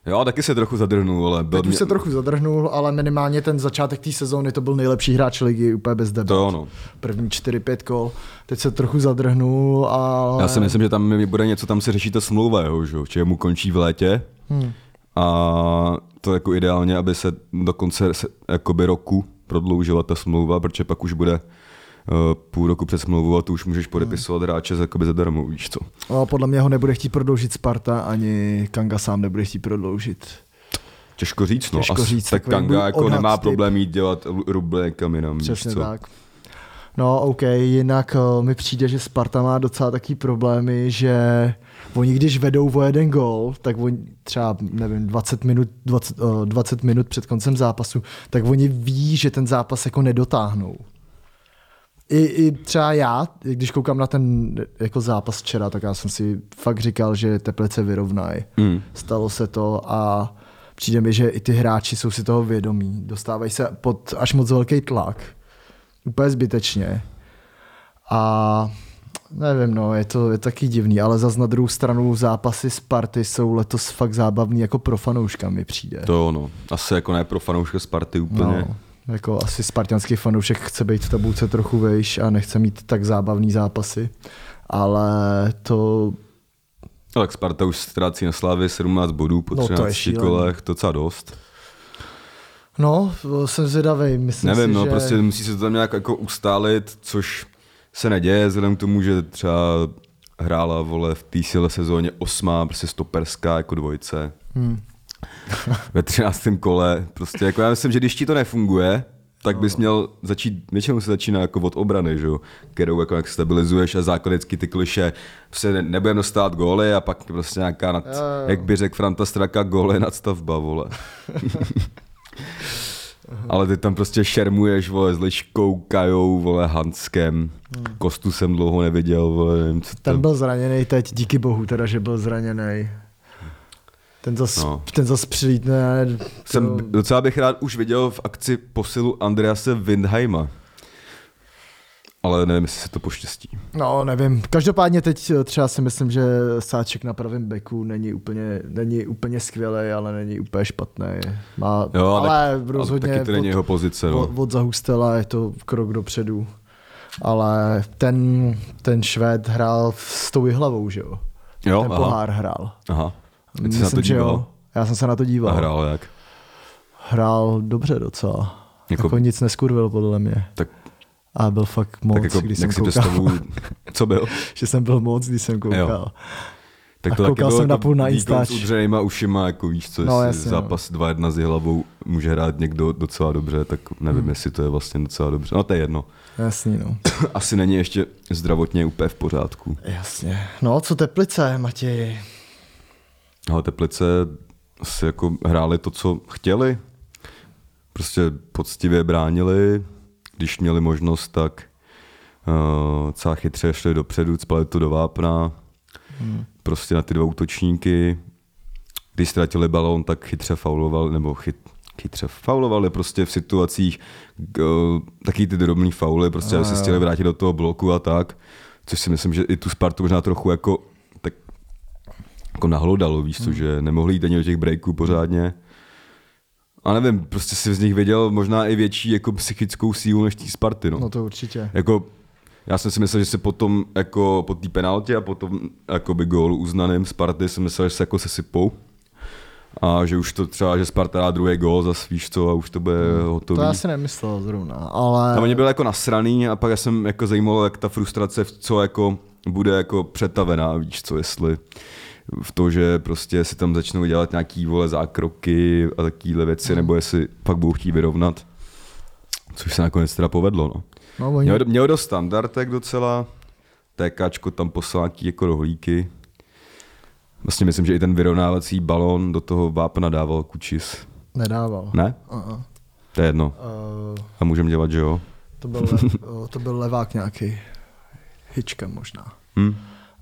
Jo, taky se trochu zadrhnul, ale byl Teď už se trochu zadrhnul, ale minimálně ten začátek té sezóny to byl nejlepší hráč ligy, úplně bez debat. To jo, no. První 4-5 kol. Teď se trochu zadrhnul, ale... Já si myslím, že tam bude něco, tam se řeší ta smlouva, jo, že mu končí v létě Hmm. a to jako ideálně, aby se do konce jakoby roku prodloužila ta smlouva, protože pak už bude uh, půl roku před smlouvou a tu už můžeš podepisovat hráče za- jakoby zadarmo, víš co. No, podle mě ho nebude chtít prodloužit Sparta, ani Kanga sám nebude chtít prodloužit. Těžko říct, no. Těžko říct, tak Kanga jako nemá typ. problém jít dělat ruble někam jinam, víš Přesně co. tak. No, OK, jinak uh, mi přijde, že Sparta má docela taký problémy, že oni když vedou o jeden gol, tak oni třeba, nevím, 20 minut, 20, uh, 20 minut před koncem zápasu, tak oni ví, že ten zápas jako nedotáhnou. I, I třeba já, když koukám na ten jako zápas včera, tak já jsem si fakt říkal, že Teplice vyrovnají. Mm. Stalo se to a přijde mi, že i ty hráči jsou si toho vědomí. Dostávají se pod až moc velký tlak. Úplně zbytečně. A nevím, no, je to je taky divný, ale zas na druhou stranu zápasy Sparty jsou letos fakt zábavný jako pro fanouška mi přijde. To jo, no. Asi jako ne pro fanouška Sparty úplně. no, jako asi spartianský fanoušek chce být v tabulce trochu vejš a nechce mít tak zábavný zápasy. Ale to No, tak Sparta už ztrácí na Slávě 17 bodů po No, to 13 kolech, to docela dost. No, jsem zvědavý. Myslím Nevím, si, no, že... prostě musí se to tam nějak jako ustálit, což se neděje, vzhledem k tomu, že třeba hrála vole v té sile sezóně osmá, prostě stoperská jako dvojce. Hmm. Ve 13. kole, prostě jako já myslím, že když ti to nefunguje, tak bys měl začít, většinou se začíná jako od obrany, že kterou jako jak stabilizuješ a základicky ty kliše, prostě ne- nebudeme dostat góly a pak prostě nějaká, nad, Jo, jo. jak by řekl Franta Straka, góly nadstavba, vole. Ale ty tam prostě šermuješ, vole, s Liškou, Kajou, vole, Hanskem. Kostu jsem dlouho neviděl, vole, nevím, co to... Ten byl zraněný teď, díky bohu teda, že byl zraněný. Ten zas, No. ten zas přilítne. Jsem, to- docela bych rád už viděl v akci posilu Andrease Windheima. Ale nevím, jestli se to poštěstí. No, nevím. Každopádně teď eh, třeba si myslím, že Sáček na pravém beku není úplně, není úplně skvělý, ale není úplně špatný. Má, Jo, ale tak, rozhodně ale taky to není od, jeho pozice. No. od, od Zahustela je to krok dopředu. Ale ten, ten Švéd hrál s tou hlavou, že jo? Jo, ten aha. pohár hrál. Aha. Teď jsi na to Myslím, že díval. jo. Já jsem se na to díval. A hrál jak? Hrál dobře docela. Jako, jako nic neskurvil podle mě. Tak, A byl fakt moc, tak jako, když jak jsem si koukal. představu, co byl? že jsem byl moc, když jsem koukal. Tak A to taky koukal bylo jsem jako napůl na výkon Instač. s udřenýma ušima, jako víš co, No, no, jasně, zápas 2-1 s hlavou může hrát někdo docela dobře, tak nevím, hmm. jestli to je vlastně docela dobře. No to je jedno. Jasný, no. Asi není ještě zdravotně úplně v pořádku. Jasně. No, co Teplice, Matěj? Ale Teplice asi jako hráli to, co chtěli. Prostě poctivě bránili, když měli možnost, tak Uh, celá chytře šli dopředu, spali to do vápna, hmm. prostě na ty dva útočníky. Když ztratili balón, tak chytře faulovali, nebo chyt, chytře faulovali prostě v situacích, uh, taky ty drobný fauly, prostě aby se chtěli vrátit do toho bloku a tak, což si myslím, že i tu Spartu možná trochu jako tak jako nahlodalo, víš co, že nemohli jít ani do těch breaků pořádně. A nevím, prostě si z nich viděl možná i větší jako psychickou sílu než tý Sparty, no. No to určitě. Jako, já jsem si myslel, že se potom jako po té penaltě a potom jakoby gól uznaným Sparty jsem myslel, že se jako sesypou. A že už to třeba, že Sparta dá druhý gól za víš co, a už to bude hotový. To já si nemyslel zrovna, ale... A oni byli jako nasraný a pak já jsem jako zajímalo, jak ta frustrace, co jako bude jako přetavená, víš co, jestli v to, že prostě si tam začnou dělat nějaký vole zákroky a takovéhle věci, nebo jestli pak budou chtít vyrovnat. Což se nakonec teda povedlo, no. No, oni... Měl, měl dost standardek docela, TKčko tam poslal nějaký jako rohlíky. Vlastně myslím, že i ten vyrovnávací balón do toho vápna dával Kučis. Nedával. Ne? Uh-uh. To je jedno. Uh, A můžeme dělat, že jo? to, byl le, to byl levák nějaký. Hičkem možná. Hm?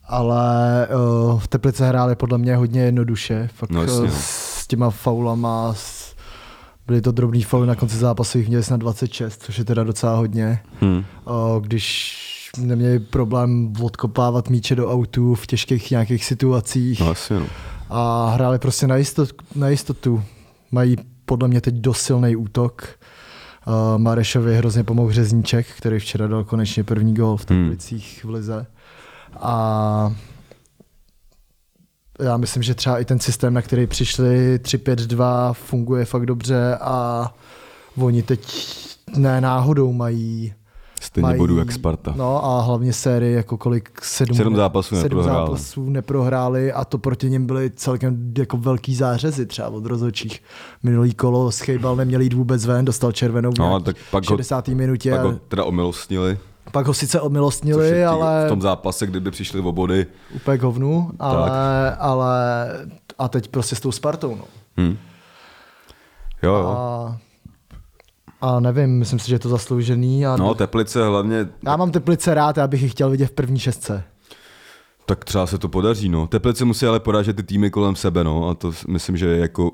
Ale uh, v Teplice hráli podle mě hodně jednoduše. Fakt No, jasně, uh, no. s těma faulama, s, byly to drobný fauly na konci zápasu, jich měli snad 26, což je teda docela hodně. Hm. Uh, když neměli problém odkopávat míče do autů v těžkých nějakých situacích No asi, no. a hráli prostě na, jistot, na jistotu. Mají podle mě teď dost silný útok. Uh, Marešovi hrozně pomohl Řezníček, který včera dal konečně první gol v Hmm. Teplicích v lize. A já myslím, že třeba i ten systém, na který přišli 3-5-2, funguje fakt dobře a oni teď ne náhodou mají Stejně mají, bodů jak Sparta. No a hlavně sérii jako kolik sedm, Sedm zápasů sedm neprohráli. zápasů neprohráli a to proti něm byly celkem jako velký zářezy třeba od rozhodčích. Minulý kolo schejbal, neměl jít vůbec ven, dostal červenou v No, tak pak ho- 60. minutě. Pak a ho teda omilostnili, pak ho sice což omilostnili, je tý- ale v tom zápase, kdyby přišli o body. úplně hovnu, ale, ale a teď prostě s tou Spartou. No. Hm. Jo, jo. A, a nevím, myslím si, že je to zasloužený. A No, Teplice hlavně, já mám Teplice rád, já bych je chtěl vidět v první šestce. tak třeba se to podaří, no. Teplice musí ale porážet ty týmy kolem sebe, no. A to myslím, že je jako...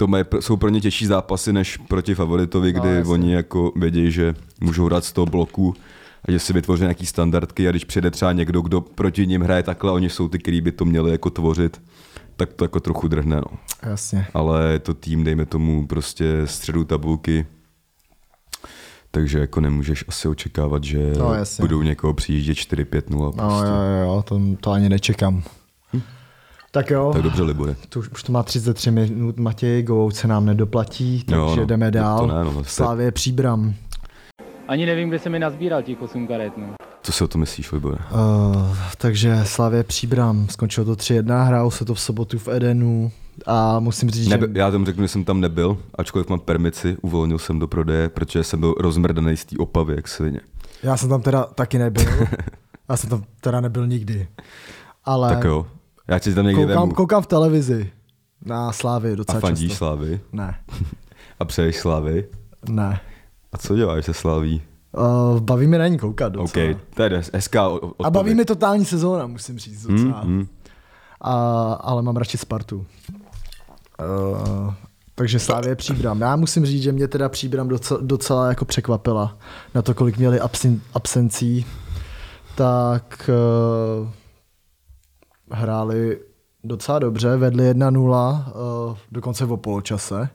To mají, jsou pro ně těžší zápasy než proti favoritovi, No, kdy jasně. oni jako vědí, že můžou hrát z toho bloku a že si vytvoří nějaký standardky a když přijde třeba někdo, kdo proti ním hraje takhle, oni jsou ty, kteří by to měli jako tvořit, tak to jako trochu drhne, no. Jasně. ale je to tým, dejme tomu, prostě středu tabulky, takže jako nemůžeš asi očekávat, že No, jasně. budou někoho přijíždět 4-5-0 No prostě. jo, jo, jo to, to ani nečekám. Tak jo, Tak dobře, Libore. to už, už to má 33 minut, Matěj, Govouc se nám nedoplatí, takže Jo, no, jdeme dál. to ne, no, Slávě Příbram. Ani nevím, kde se mi nazbíral těch 8 karet. No. Co si o to myslíš, Libore? Uh, takže Slávě Příbram, skončilo to 3-1, hrálo se to v sobotu v Edenu a musím říct, Neby, že... já tomu řeknu, že jsem tam nebyl, ačkoliv mám permici, uvolnil jsem do prodeje, protože jsem byl rozmrdaný z té opavy, jak svině. Já jsem tam teda taky nebyl, já jsem tam teda nebyl nikdy. Ale Tak jo, já ti tam někdy koukám, vemu. koukám v televizi na Slávy docela A fandíš často. Slávy? Ne, A přeješ Slávy? ne. A co děláš se Slaví? Uh, baví mě na ní koukat docela. to je hezká odpověď. A baví mě totální sezóna, musím říct docela. Hmm, hmm. A, ale mám radši Spartu. Uh, takže Slávě Příbram. Já musím říct, že mě teda Příbram docela, docela jako překvapila na to, kolik měli absen, absencí. Tak uh, hráli docela dobře, vedli 1-0, uh, dokonce o poločase.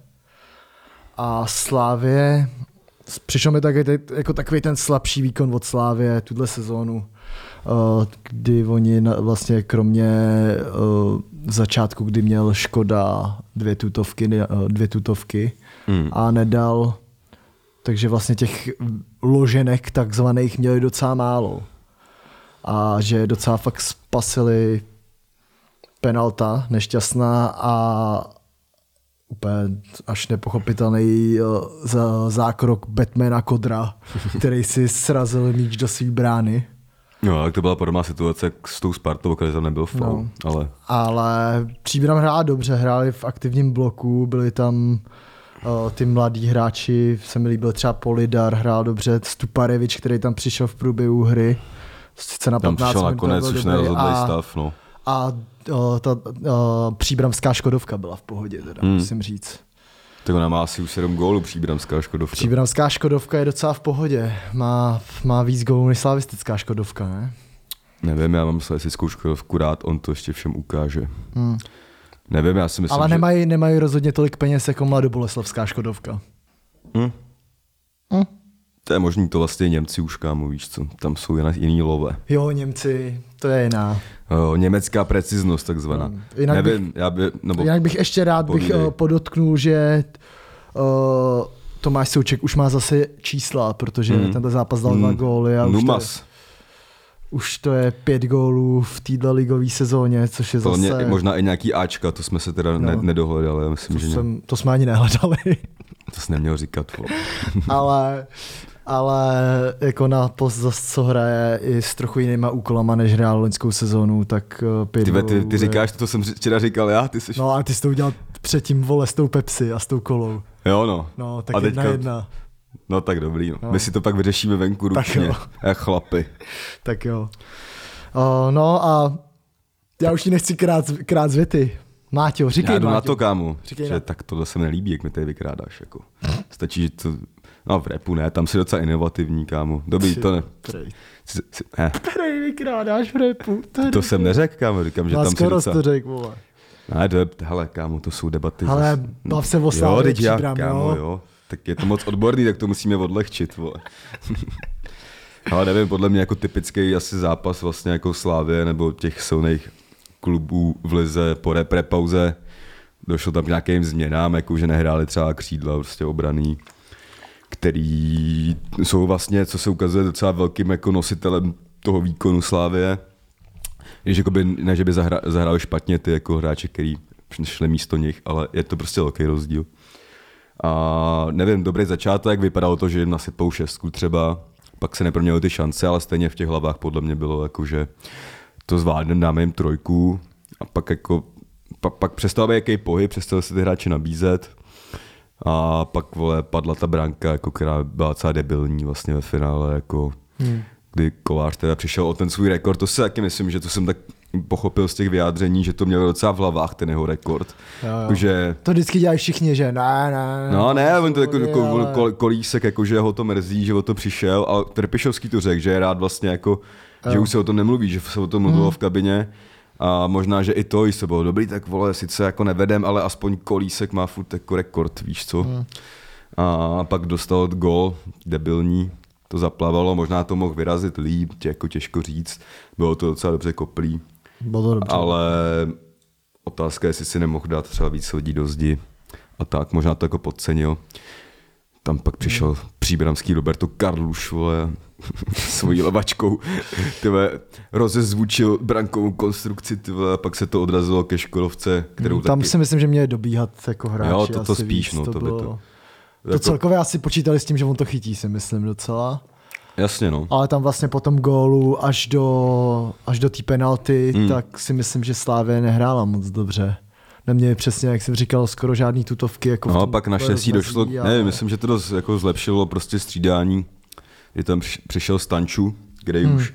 A Slávě, přišel mi taky, jako takový ten slabší výkon od Slávě tuhle sezónu, uh, kdy oni vlastně kromě uh, začátku, kdy měl Škoda dvě tutovky, dvě tutovky Hmm. a nedal, takže vlastně těch loženek takzvaných měli docela málo. A že docela fakt spasili penalta nešťastná a úplně až nepochopitelný za- zákrok Batmana Kodra, který si srazil míč do své brány. No, tak to byla podobná situace jak s tou Spartou, kde tam nebyl foul, No. ale Ale Příbram hrála dobře, hráli v aktivním bloku, byli tam uh, ty mladí hráči, se mi líbil třeba Polidar, hrál dobře, Stuparevič, který tam přišel v průběhu hry, sice na Tam 15 přišel minut nakonec už nerozhodlý stav, no. a uh, ta uh, příbramská Škodovka byla v pohodě, teda, Hmm. musím říct. Tak ona má asi už 7 gólů, příbramská Škodovka. Příbramská Škodovka je docela v pohodě, má, má víc gólů než slavistická Škodovka, ne? Nevím, já mám slavistickou Škodovku rád, on to ještě všem ukáže. Hmm. Nevím, já si myslím, Ale že... nemají, nemají rozhodně tolik peněz jako mladoboleslavská Škodovka. Hm? Hm? To je možný, to vlastně Němci už kámo, víš co, tam jsou jiná, jiný lové. Jo, Němci, to je jiná. O, německá preciznost takzvaná. Hmm. Jinak Nevím, já by, nebo Jinak bych ještě rád bych uh, podotknul, že uh, Tomáš Souček už má zase čísla, protože Hmm. tenhle zápas dal dva Hmm. góly a už to, je, Numas. už to je pět gólů v této ligové sezóně, což je To mě, zase... možná i nějaký Ačka, to jsme se teda ne, No. nedohledali, já myslím, to, že ne, jsem, to jsme ani nehledali, to jsi neměl říkat. Ale, ale jako na post, zas, co hraje i s trochu jinýma úkolama, než hrál loňskou sezónu, tak uh, pět Ty, ve, ty, ty říkáš to, co jsem včera říkal já, ty jsi... No a ty jsi to udělal předtím, vole, s tou Pepsi a s tou kolou. Jo no. No, tak A jedna teďka- jedna. No tak dobrý, no. No. My si to pak vyřešíme venku Tak ručně, jo. jak chlapy. Tak jo. Uh, no a já už ti nechci krát, krát z věty. Máťo, říkej Já jdu Máťo. na to, kámo, Říkej že na- tak tohle se mi nelíbí, jak mi tady vykrádáš. Jako. Stačí, že to... No v repu ne, tam si docela inovativní, kámo. Dobrý, to ne. prej. Ne. Prej, vykrádáš v repu. Tady. To jsem neřekl, kámo, říkám, že No, tam jsi docela... to řekl, vole. Ne, to je, hele, kámo, to jsou debaty. Ale bav se o Jo, teď já, Příbram, kámo, jo. jo. Tak je to moc odborný, tak to musíme odlehčit, vole. Ale nevím, podle mě jako typický asi zápas vlastně jako Slávě nebo těch silných klubů v lize po repre pauze. Došlo tam k nějakým změnám, jako že nehráli třeba křídla prostě obraný, který jsou vlastně, co se ukazuje, docela velkým jako nositelem toho výkonu Slávě. Když jakoby, ne, že by zahra, zahrál špatně ty jako hráči, který šli místo nich, ale je to prostě velký rozdíl. A nevím, dobrý začátek, vypadalo to, že jim nasypou šestku třeba, pak se neproměnily ty šance, ale stejně v těch hlavách podle mě bylo jako, že to zvládneme, dáme jim trojku a pak jako, pak, pak přestal být jaký pohyb, přestali se ty hráči nabízet a pak vole, padla ta branka, jako, která byla celá debilní vlastně ve finále, jako, hmm. kdy Kolář teda přišel o ten svůj rekord, to si taky myslím, že to jsem tak pochopil z těch vyjádření, že to měl docela v hlavách ten jeho rekord. Jo, jo. Že To vždycky dělají všichni, že ne, ne. No ne, on to jako, jako ale- kol, kolísek, jako, že ho to mrzí, že o to přišel, ale Trpišovský to řekl, že je rád vlastně jako, že Jo. už se o tom nemluví, že se o tom mluvilo v kabině a možná, že i to, se bylo dobrý, tak vole, sice jako nevedem, ale aspoň kolísek má furt jako rekord, víš co. A pak dostal gol debilní, to zaplavalo, možná to mohl vyrazit líp, tě jako těžko říct, bylo to docela dobře koplý, Bylo to dobře. ale otázka je, jestli si nemohl dát třeba víc lidí do zdi a tak, možná to jako podcenil. Tam pak přišel příbramský Roberto Karluš, vole, svojí levačkou, tyhle, rozezvučil brankovou konstrukci, tyhle, a pak se to odrazilo ke Škodovce, kterou Tam taky... si myslím, že měli dobíhat jako hráči. Jo, to- to asi spíš, víc, no, to by bylo... to- To jako- celkově asi počítali s tím, že on to chytí, si myslím docela. Jasně, no. Ale tam vlastně po tom gólu až do, až do té penalty, Hmm. tak si myslím, že Slávě nehrála moc dobře. Neměli přesně, jak jsem říkal, skoro žádný tutovky. Jako No a pak naštěstí rozmezí, došlo, ale- ne, myslím, že to dost jako zlepšilo prostě střídání, kdy tam přiš- přišel Stanču, kde hmm. už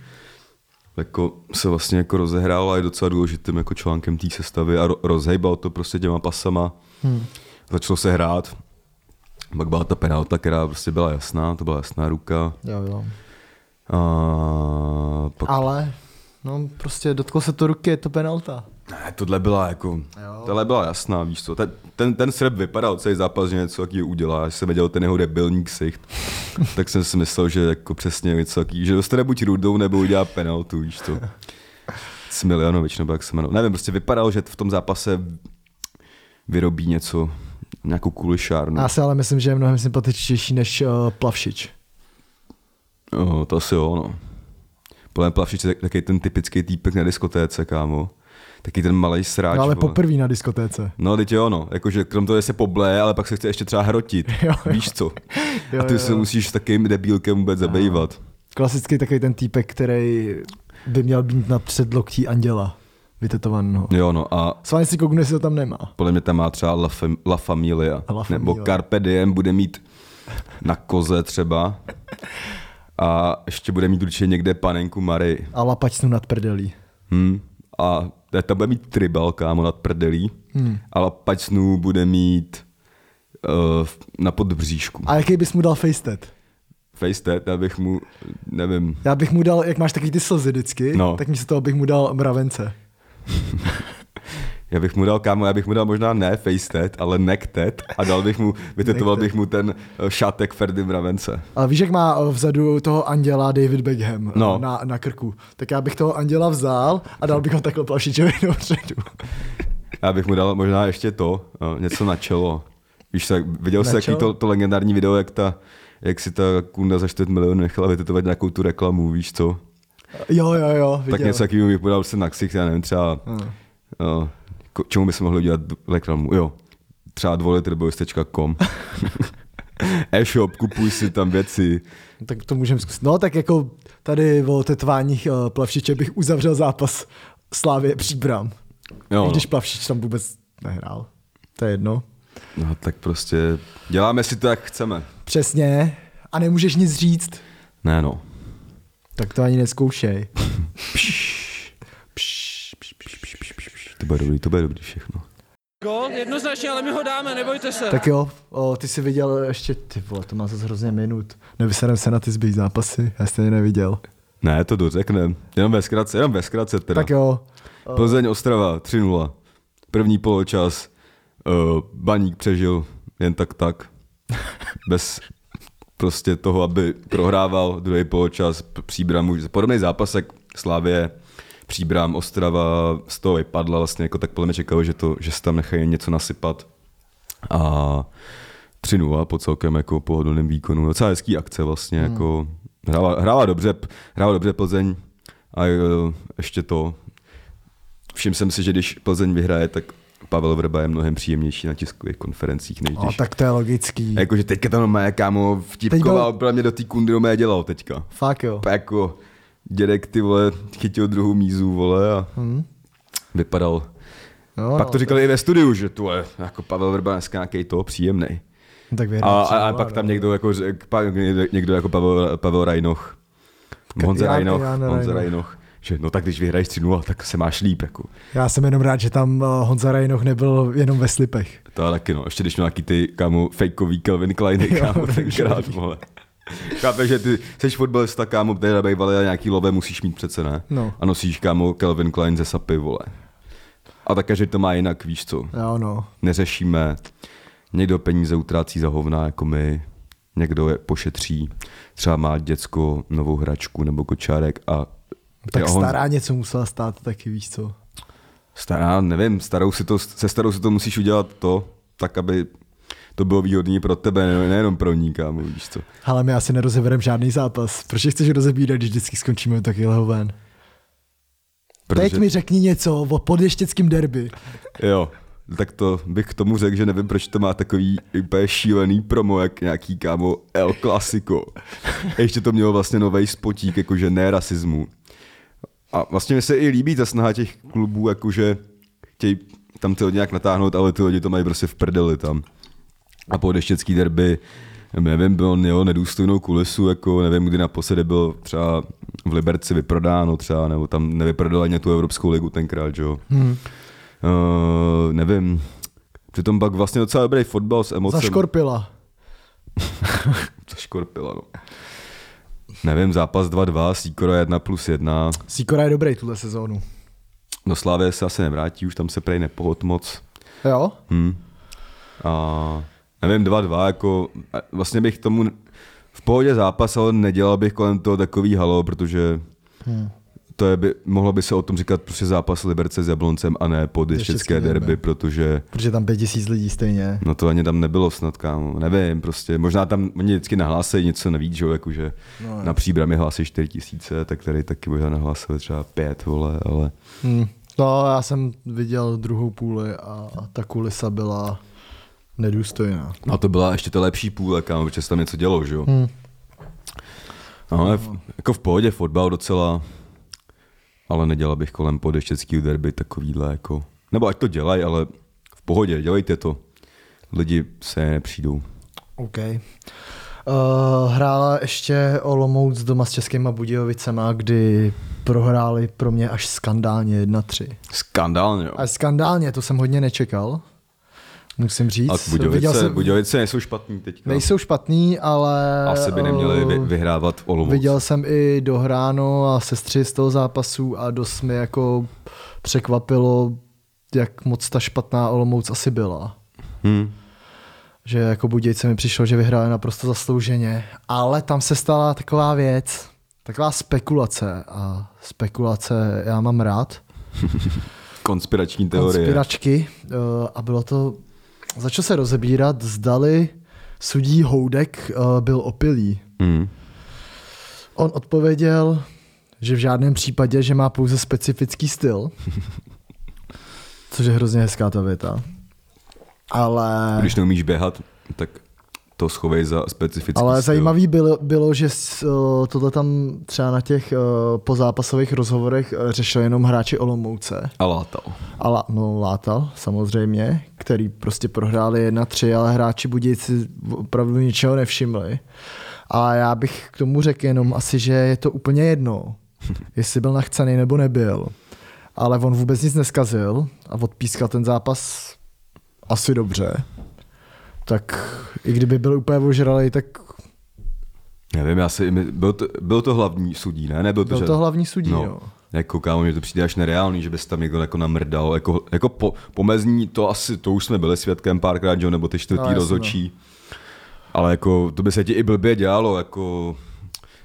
jako se vlastně jako rozehrál a je docela důležitým jako článkem té sestavy a ro- rozhejbal to prostě těma pasama. Hmm. Začalo se hrát, pak byla ta penalta, která prostě byla jasná, to byla jasná ruka. Jo, jo. A pak, Ale, no prostě dotklo se to ruky, je to penalta. Ne, tohle byla jako, Jo. tohle byla jasná, víš co. Ten, ten, ten sreb vypadal celý zápas, že něco takového udělá, až jsem viděl ten jeho debilní ksicht, tak jsem si myslel, že jako přesně něco takový, že dostane buď rudou, nebo udělá penaltu, víš co. Smiljanovič, nebo jak se jmenoval. Nevím, prostě vypadal, že v tom zápase vyrobí něco, nějakou kulišárnu. Já si ale myslím, že je mnohem sympatičtější než uh, Plavšič. Jo, to asi jo, no. Podle Plavšič je taky ten typický týpek na diskotéce, kámo. Taky ten malý sráč. No, ale vole. poprvé na diskotéce. No, teď jo, no. Jakože krom toho, že se pobleje, ale pak se chce ještě třeba hrotit. Jo, jo. Víš co? Jo, A ty jo, se jo. musíš s takým debílkem vůbec zabývat. Klasický takový ten týpek, který by měl být na předloktí anděla. vytetovaného. Jo, no a Svanci Kognes ho tam nemá. podle mě tam má třeba La, Fam- La Familia, La nebo Familia. Carpe Diem bude mít na koze třeba. A ještě bude mít určitě někde panenku Mary. A lapačnu nad prdelí. Hmm. A tam bude mít tribal, kámo, nad prdelí. Hmm. A Lapacnu bude mít uh, na podbříšku. A jaký bys mu dal FaceTat? Facetap, já bych mu, nevím, Já bych mu dal, jak máš takový ty slzy vždycky, No. tak místo toho bych mu dal mravence. já bych mu dal, kámo, já bych mu dal možná ne facetat, ale necktat a dal bych mu, vytetoval bych mu ten eh, šátek Ferdy Mravence. Ale víš, jak má eh, vzadu toho anděla David Beckham eh, No. na, na krku? Tak já bych toho anděla vzal a dal bych ho takhle plavšičovi dopředu. Já bych mu dal možná ještě to, něco na čelo. Víš, tak viděl jsi čelo? to, to, legendární video, jak, ta, jak si ta kunda za 4 milionů nechala vytetovat nějakou tu reklamu, víš co? Jo, jo, jo, viděl. Tak něco takového bych podal se na ksich, já nevím, třeba, Hmm. Čemu bychom mohli udělat reklamu? Jo, třeba dvolitrbojs.com E-shop, kupuj si tam věci. Tak to můžeme zkusit. No, tak jako tady o tetváních uh, plavšiče bych uzavřel zápas Slávě Příbram. Jo, I no. když plavšič tam vůbec nehrál. To je jedno. no, tak prostě děláme si to, jak chceme. Přesně. A nemůžeš nic říct. Ne no. Tak to ani neskoušej. To bude dobrý, to bude dobrý všechno. Gol, jednoznačně, ale my ho dáme, nebojte se. Tak jo, o, ty jsi viděl ještě, ty vole, to má zase hrozně minut. Nevyserem se na ty zbýt zápasy, já jsi neviděl. Ne, to dořeknem. Jenom ve zkratce, jenom ve zkratce teda. Tak jo, Plzeň Ostrava 3-0. První poločas. Uh, Baník přežil jen tak tak. Bez prostě toho, aby prohrával druhý poločas p- Příbram. už- Podobný zápas, jak Slávě Příbram, Ostrava z toho vypadla vlastně, jako tak podle mě čekalo, že, to, že se tam nechají něco nasypat. A 3-0 po celkem jako pohodlném výkonu. Docela hezký akce vlastně, hmm. jako hrála, hrála, dobře, hrála dobře Plzeň a eh, ještě to, všiml jsem si, že když Plzeň vyhraje, tak Pavel Vrba je mnohem příjemnější na tiskových konferencích, než když... tak to je logický. A Jakože teďka tam má kámo vtipkoval, podle mě do té kundy dělal teďka. Fakt jo. Pa jako dědek ty vole chytil druhou mízu vole a Hmm. vypadal. Jo, Pak no, to říkali i ve studiu, že tu je jako Pavel Vrba dneska nějaký to příjemný. no, Tak A, vyhrál a, a, tři pak tam no. někdo jako, pak někdo, jako Pavel, Pavel Rajnoch. Honza Rajnoch, Honza Rajnoch. Že no tak když vyhraješ 3 tak se máš líp. Jako. Já jsem jenom rád, že tam uh, Honza Rajnoch nebyl jenom ve slipech. To taky no, ještě když měl nějaký ty kámo fejkový Calvin Kleiny, kámo, tenkrát, vole. Chápeš, že ty jsi fotbalista, kámo, tady bývalý a nějaký love musíš mít přece, ne? No. A nosíš, kámo, Calvin Klein ze sapy, vole. A tak každý to má jinak, víš co. Jo, no. Neřešíme. Někdo peníze utrácí za hovna, jako my. Někdo je pošetří. Třeba má děcko novou hračku nebo kočárek a Tak Jo, stará něco musela stát taky, víš co. Stará, nevím, starou si to, se starou si to musíš udělat to, tak aby to bylo výhodné pro tebe, ne- nejenom pro ní, kámo, víš co. Ale my asi nerozebereme žádný zápas. Proč chceš rozebírat, když vždycky skončíme takovýhle ven? Teď mi řekni něco o podještěckým derby. Jo, tak to bych k tomu řekl, že nevím, proč to má takový úplně šílený promo, jak nějaký kámo El Clasico. Ještě to mělo vlastně nový spotík, jakože ne rasismu. A vlastně mi se i líbí ta snaha těch klubů, jakože chtějí tam ty lidi nějak natáhnout, ale ty lidi to mají prostě v prdeli tam. A po deštěcký derby, nevím, byl mělo nedůstojnou kulisu, jako nevím, kdy naposledy byl třeba v Liberci vyprodáno třeba, nebo tam nevyprodali ani tu Evropskou ligu tenkrát, jo. Hmm. Uh, nevím, přitom pak vlastně docela dobrý fotbal s emocemi. Zaškorpila. Zaškorpila, no. Nevím, zápas 2-2, Sikora 1 plus 1. Sikora je dobrý tuhle sezónu. Do Slávě se asi nevrátí, už tam se prej nepohod moc. Jo? Hm. A nevím, 2-2, jako vlastně bych tomu v pohodě zápas, ale nedělal bych kolem toho takový halo, protože hmm. to je, by, mohlo by se o tom říkat prostě zápas Liberce s Jabloncem a ne pod Ještěcké derby. derby, protože Protože tam pět tisíc lidí stejně. no to ani tam nebylo snad, kámo, nevím, prostě, možná tam oni vždycky nahlásí něco navíc, že jakože no, na příbrami hlásí 4 tisíce, tak tady taky možná nahlásili třeba 5, vole, ale Hmm. No, já jsem viděl druhou půli a ta kulisa byla nedůstojná. A to byla ještě ta lepší půle, kámo, protože se tam něco dělo, že jo? Hmm. No, ale v, jako v pohodě fotbal docela. ale nedělal bych kolem podeštěckého derby takovýhle jako... Nebo ať to dělají, ale v pohodě, dělejte to. Lidi se nepřijdou. OK. Uh, hrála ještě Olomouc doma s Českýma Budějovicema, kdy prohráli pro mě až skandálně 1-3. Skandálně, jo. A skandálně, to jsem hodně nečekal. Musím říct. A Viděl Budějovice, jsem- Budějovice nejsou špatný teďka. Nejsou špatný, ale... Asi by neměli vy, eh, vyhrávat v Olomouc. Viděl jsem i dohráno a sestři z toho zápasu a dost mi jako překvapilo, jak moc ta špatná Olomouc asi byla. Hmm. Že jako Budějce mi přišlo, že vyhráli naprosto zaslouženě. Ale tam se stala taková věc, taková spekulace a spekulace já mám rád. Konspirační teorie. Konspiračky eh, a bylo to, začal se rozebírat, zdali sudí Houdek eh, byl opilý. Hmm. On odpověděl, že v žádném případě, že má pouze specifický styl. Což je hrozně hezká ta věta. Ale, Když neumíš běhat, tak to schovej za specifický ale styl. zajímavý bylo, bylo, že eh, tohle tam třeba na těch eh, pozápasových rozhovorech eh, řešil jenom hráči Olomouce. A látal. A lá, no, Látal, samozřejmě, který prostě prohráli 1-3, ale hráči Budějci opravdu ničeho nevšimli. A já bych k tomu řekl jenom asi, že je to úplně jedno, jestli byl nachcený nebo nebyl. Ale on vůbec nic neskazil a odpískal ten zápas asi dobře. Tak i kdyby byl úplně ožralý, tak Nevím, já si, byl to, byl to hlavní sudí, ne? Nebyl to, byl že... to hlavní sudí. No. No. Jako kámo, mě to přijde až nereálný, že bys tam někdo jako namrdal. Jako, jako po, pomezní to asi, to už jsme byli svědkem párkrát, že jo, nebo ty čtvrtý No, no, jasně, rozhodčí. Ale jako, to by se ti i blbě dělalo, jako...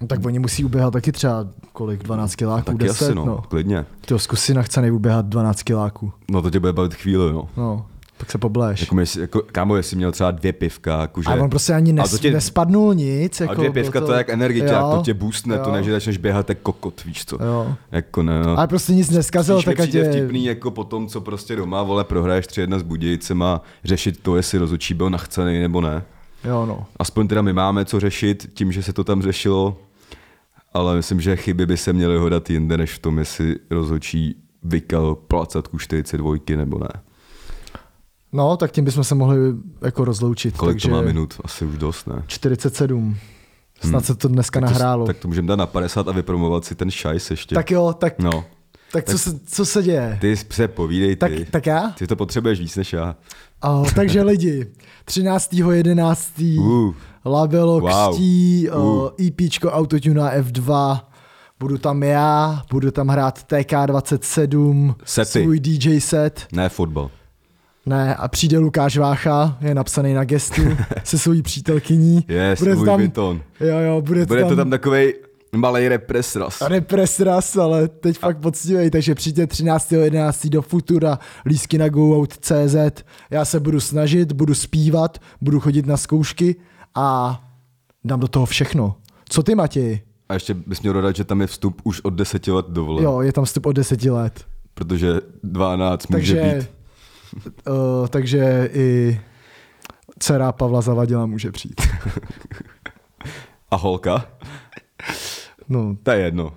No, tak oni musí uběhat taky třeba kolik, 12 kiláků, Taky 10, asi, no, no. klidně. Ty zkus si nachcený uběhat 12 kiláků. No to tě bude bavit chvíli, no. No, pak se pobleš. Jako, jestli, jako, kámo, jestli měl třeba dvě pivka, jakože... A on prostě ani A nes, to tě- nespadnul nic. A Jako dvě pivka to, to je jak energiťák, to tě boostne, to jo. ne, že začneš běhat jak kokot, víš co. Jo. Jako ne, no. Ale prostě nic neskazil, tak ať je... vtipný jako po tom, co prostě doma, vole, prohraješ 3-1 s Budějcema, řešit to, jestli rozhodčí byl nachcený nebo ne. Jo, no. Aspoň teda my máme co řešit tím, že se to tam řešilo, ale myslím, že chyby by se měly hodat jinde, než v tom, jestli rozhodčí vykal placatku 42 nebo ne. No, tak tím bychom se mohli jako rozloučit. Kolik takže to má minut? Asi už dost, ne? 47. Snad se to dneska Tak to, nahrálo. tak to můžeme dát na 50 a vypromovat si ten šajs ještě. tak jo, tak, No, tak, co, se, co se děje? ty se povídej Tak, ty. tak já? Ty to potřebuješ víc než já. Oh, takže lidi, 13.11. Uh. Labelo Wow. křtí Uh. uh. EPčko Autotune na F2. Budu tam já, budu tam hrát TK27, Sety. svůj DJ set. Ne fotbal. Ne, a přijde Lukáš Vácha, je napsaný na gestu, se svojí přítelkyní. Yes, bude tam, Vuitton. Jo, jo, bude, Bude to tam takový malý represras. Represras, ale teď fakt poctivej, takže přijďte 13.11. do Futura, lísky na goout.cz. Já se budu snažit, budu zpívat, budu chodit na zkoušky a dám do toho všechno. Co ty, Matěj? A ještě bys měl dodat, že tam je vstup už od deseti let dovole. Jo, je tam vstup od 10 let. Protože 12 může Takže, být. Uh, takže i dcera Pavla Zavadila může přijít. A holka? No, To je jedno.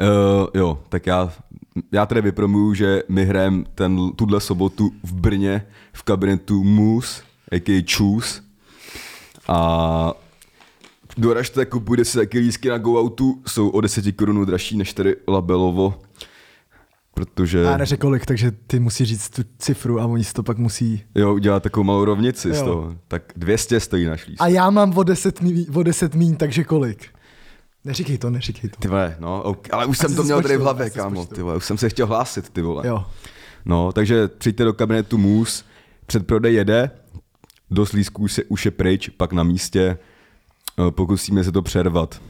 Uh, jo, tak já, já tady vypromuju, že my hrajeme ten, tuhle sobotu v Brně v kabinetu Moose, a.k.a. Choose. A doražte, kupujte si taky lísky na GoOutu, jsou o 10 korun dražší než tady Labelovo, protože já neřekl kolik, takže ty musí říct tu cifru a oni si to pak musí... jo, udělá takovou malou rovnici jo. z toho. Tak 200 stojí náš lístek. A já mám o 10, mí, o 10 míň, takže kolik? Neříkej to, neříkej to. Ty vole, no, ok, ale už jsem to měl tady v hlavě, kámo, ty vole, už jsem se chtěl hlásit, ty vole. Jo. No, takže přijďte do kabinetu Moose, předprodej jede, dost lístků se už je pryč, pak na místě, eh, pokusíme se to přervat.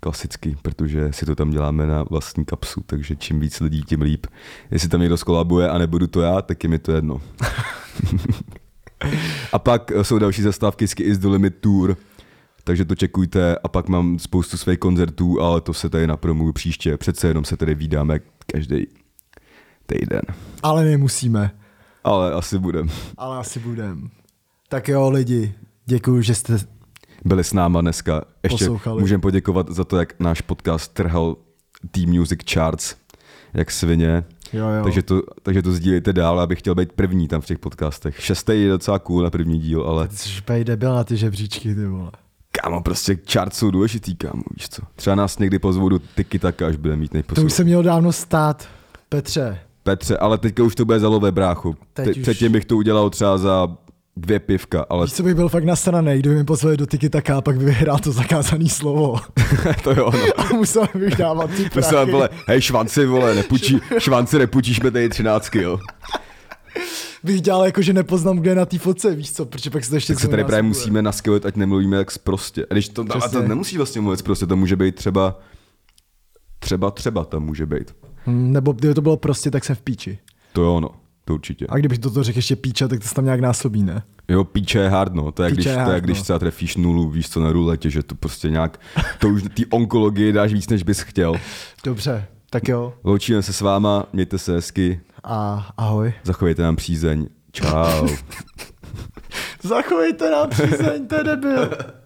Klasicky, protože si to tam děláme na vlastní kapsu, takže čím víc lidí, tím líp. Jestli tam někdo skolabuje a nebudu to já, tak je mi to jedno. a pak eh, jsou další zastávky z Is the Limit Tour, takže to čekujte a pak mám spoustu svých koncertů, ale to se tady napromuju příště. Přece jenom se tady vídáme každý týden. Ale nemusíme. Ale asi budem. Ale asi budem. Tak jo, lidi, děkuji, že jste byli s náma dneska. Ještě můžeme poděkovat za to, jak náš podcast trhal T-Music Charts, jak svině. Jo, jo. Takže to, takže to sdílejte dál, abych chtěl být první tam v těch podcastech. Šestý je docela cool na první díl, ale Ty jsi debil na ty žebříčky, ty vole. kámo, prostě charts jsou důležitý, kámo, víš co. Třeba nás někdy pozvou do Tiki Taka, až bude mít To nejposlouch. už se mělo dávno stát. Petře, Petře, ale teďka už to bude za lové bráchu. Teď Te, už- předtím bych to udělal třeba za dvě pivka, ale víš, co bych byl fakt nasranej, kdyby mi pozvali do Tiki Taka a pak by vyhrál to zakázané slovo. to jo, no. A musel bych dávat ty jsem vole, hej švanci, vole, nepůjčí, švanci nepůjčíš tady třináctky, jo. Bych dělal jako, že nepoznám, kde je na té fotce, víš co, protože pak se to ještě Tak se tady právě musíme naskilit, ať nemluvíme jak prostě. A když to, Přesně. to nemusí vlastně mluvit prostě, to může být třeba, třeba, třeba tam může být. Hm, Nebo kdyby to bylo prostě, tak jsem v píči. To jo, no, to určitě. A kdybych toto řekl ještě píča, tak to se tam nějak násobí, ne? Jo, píče je hard, no. To je, když, je to je hard, když no. třeba trefíš nulu, víš co, na ruletě, že to prostě nějak, to už ty onkologii dáš víc, než bys chtěl. Dobře, tak jo. Loučíme se s váma, mějte se hezky, A ahoj. zachovejte nám přízeň. Čau. Zachovejte nám přízeň, to je debil.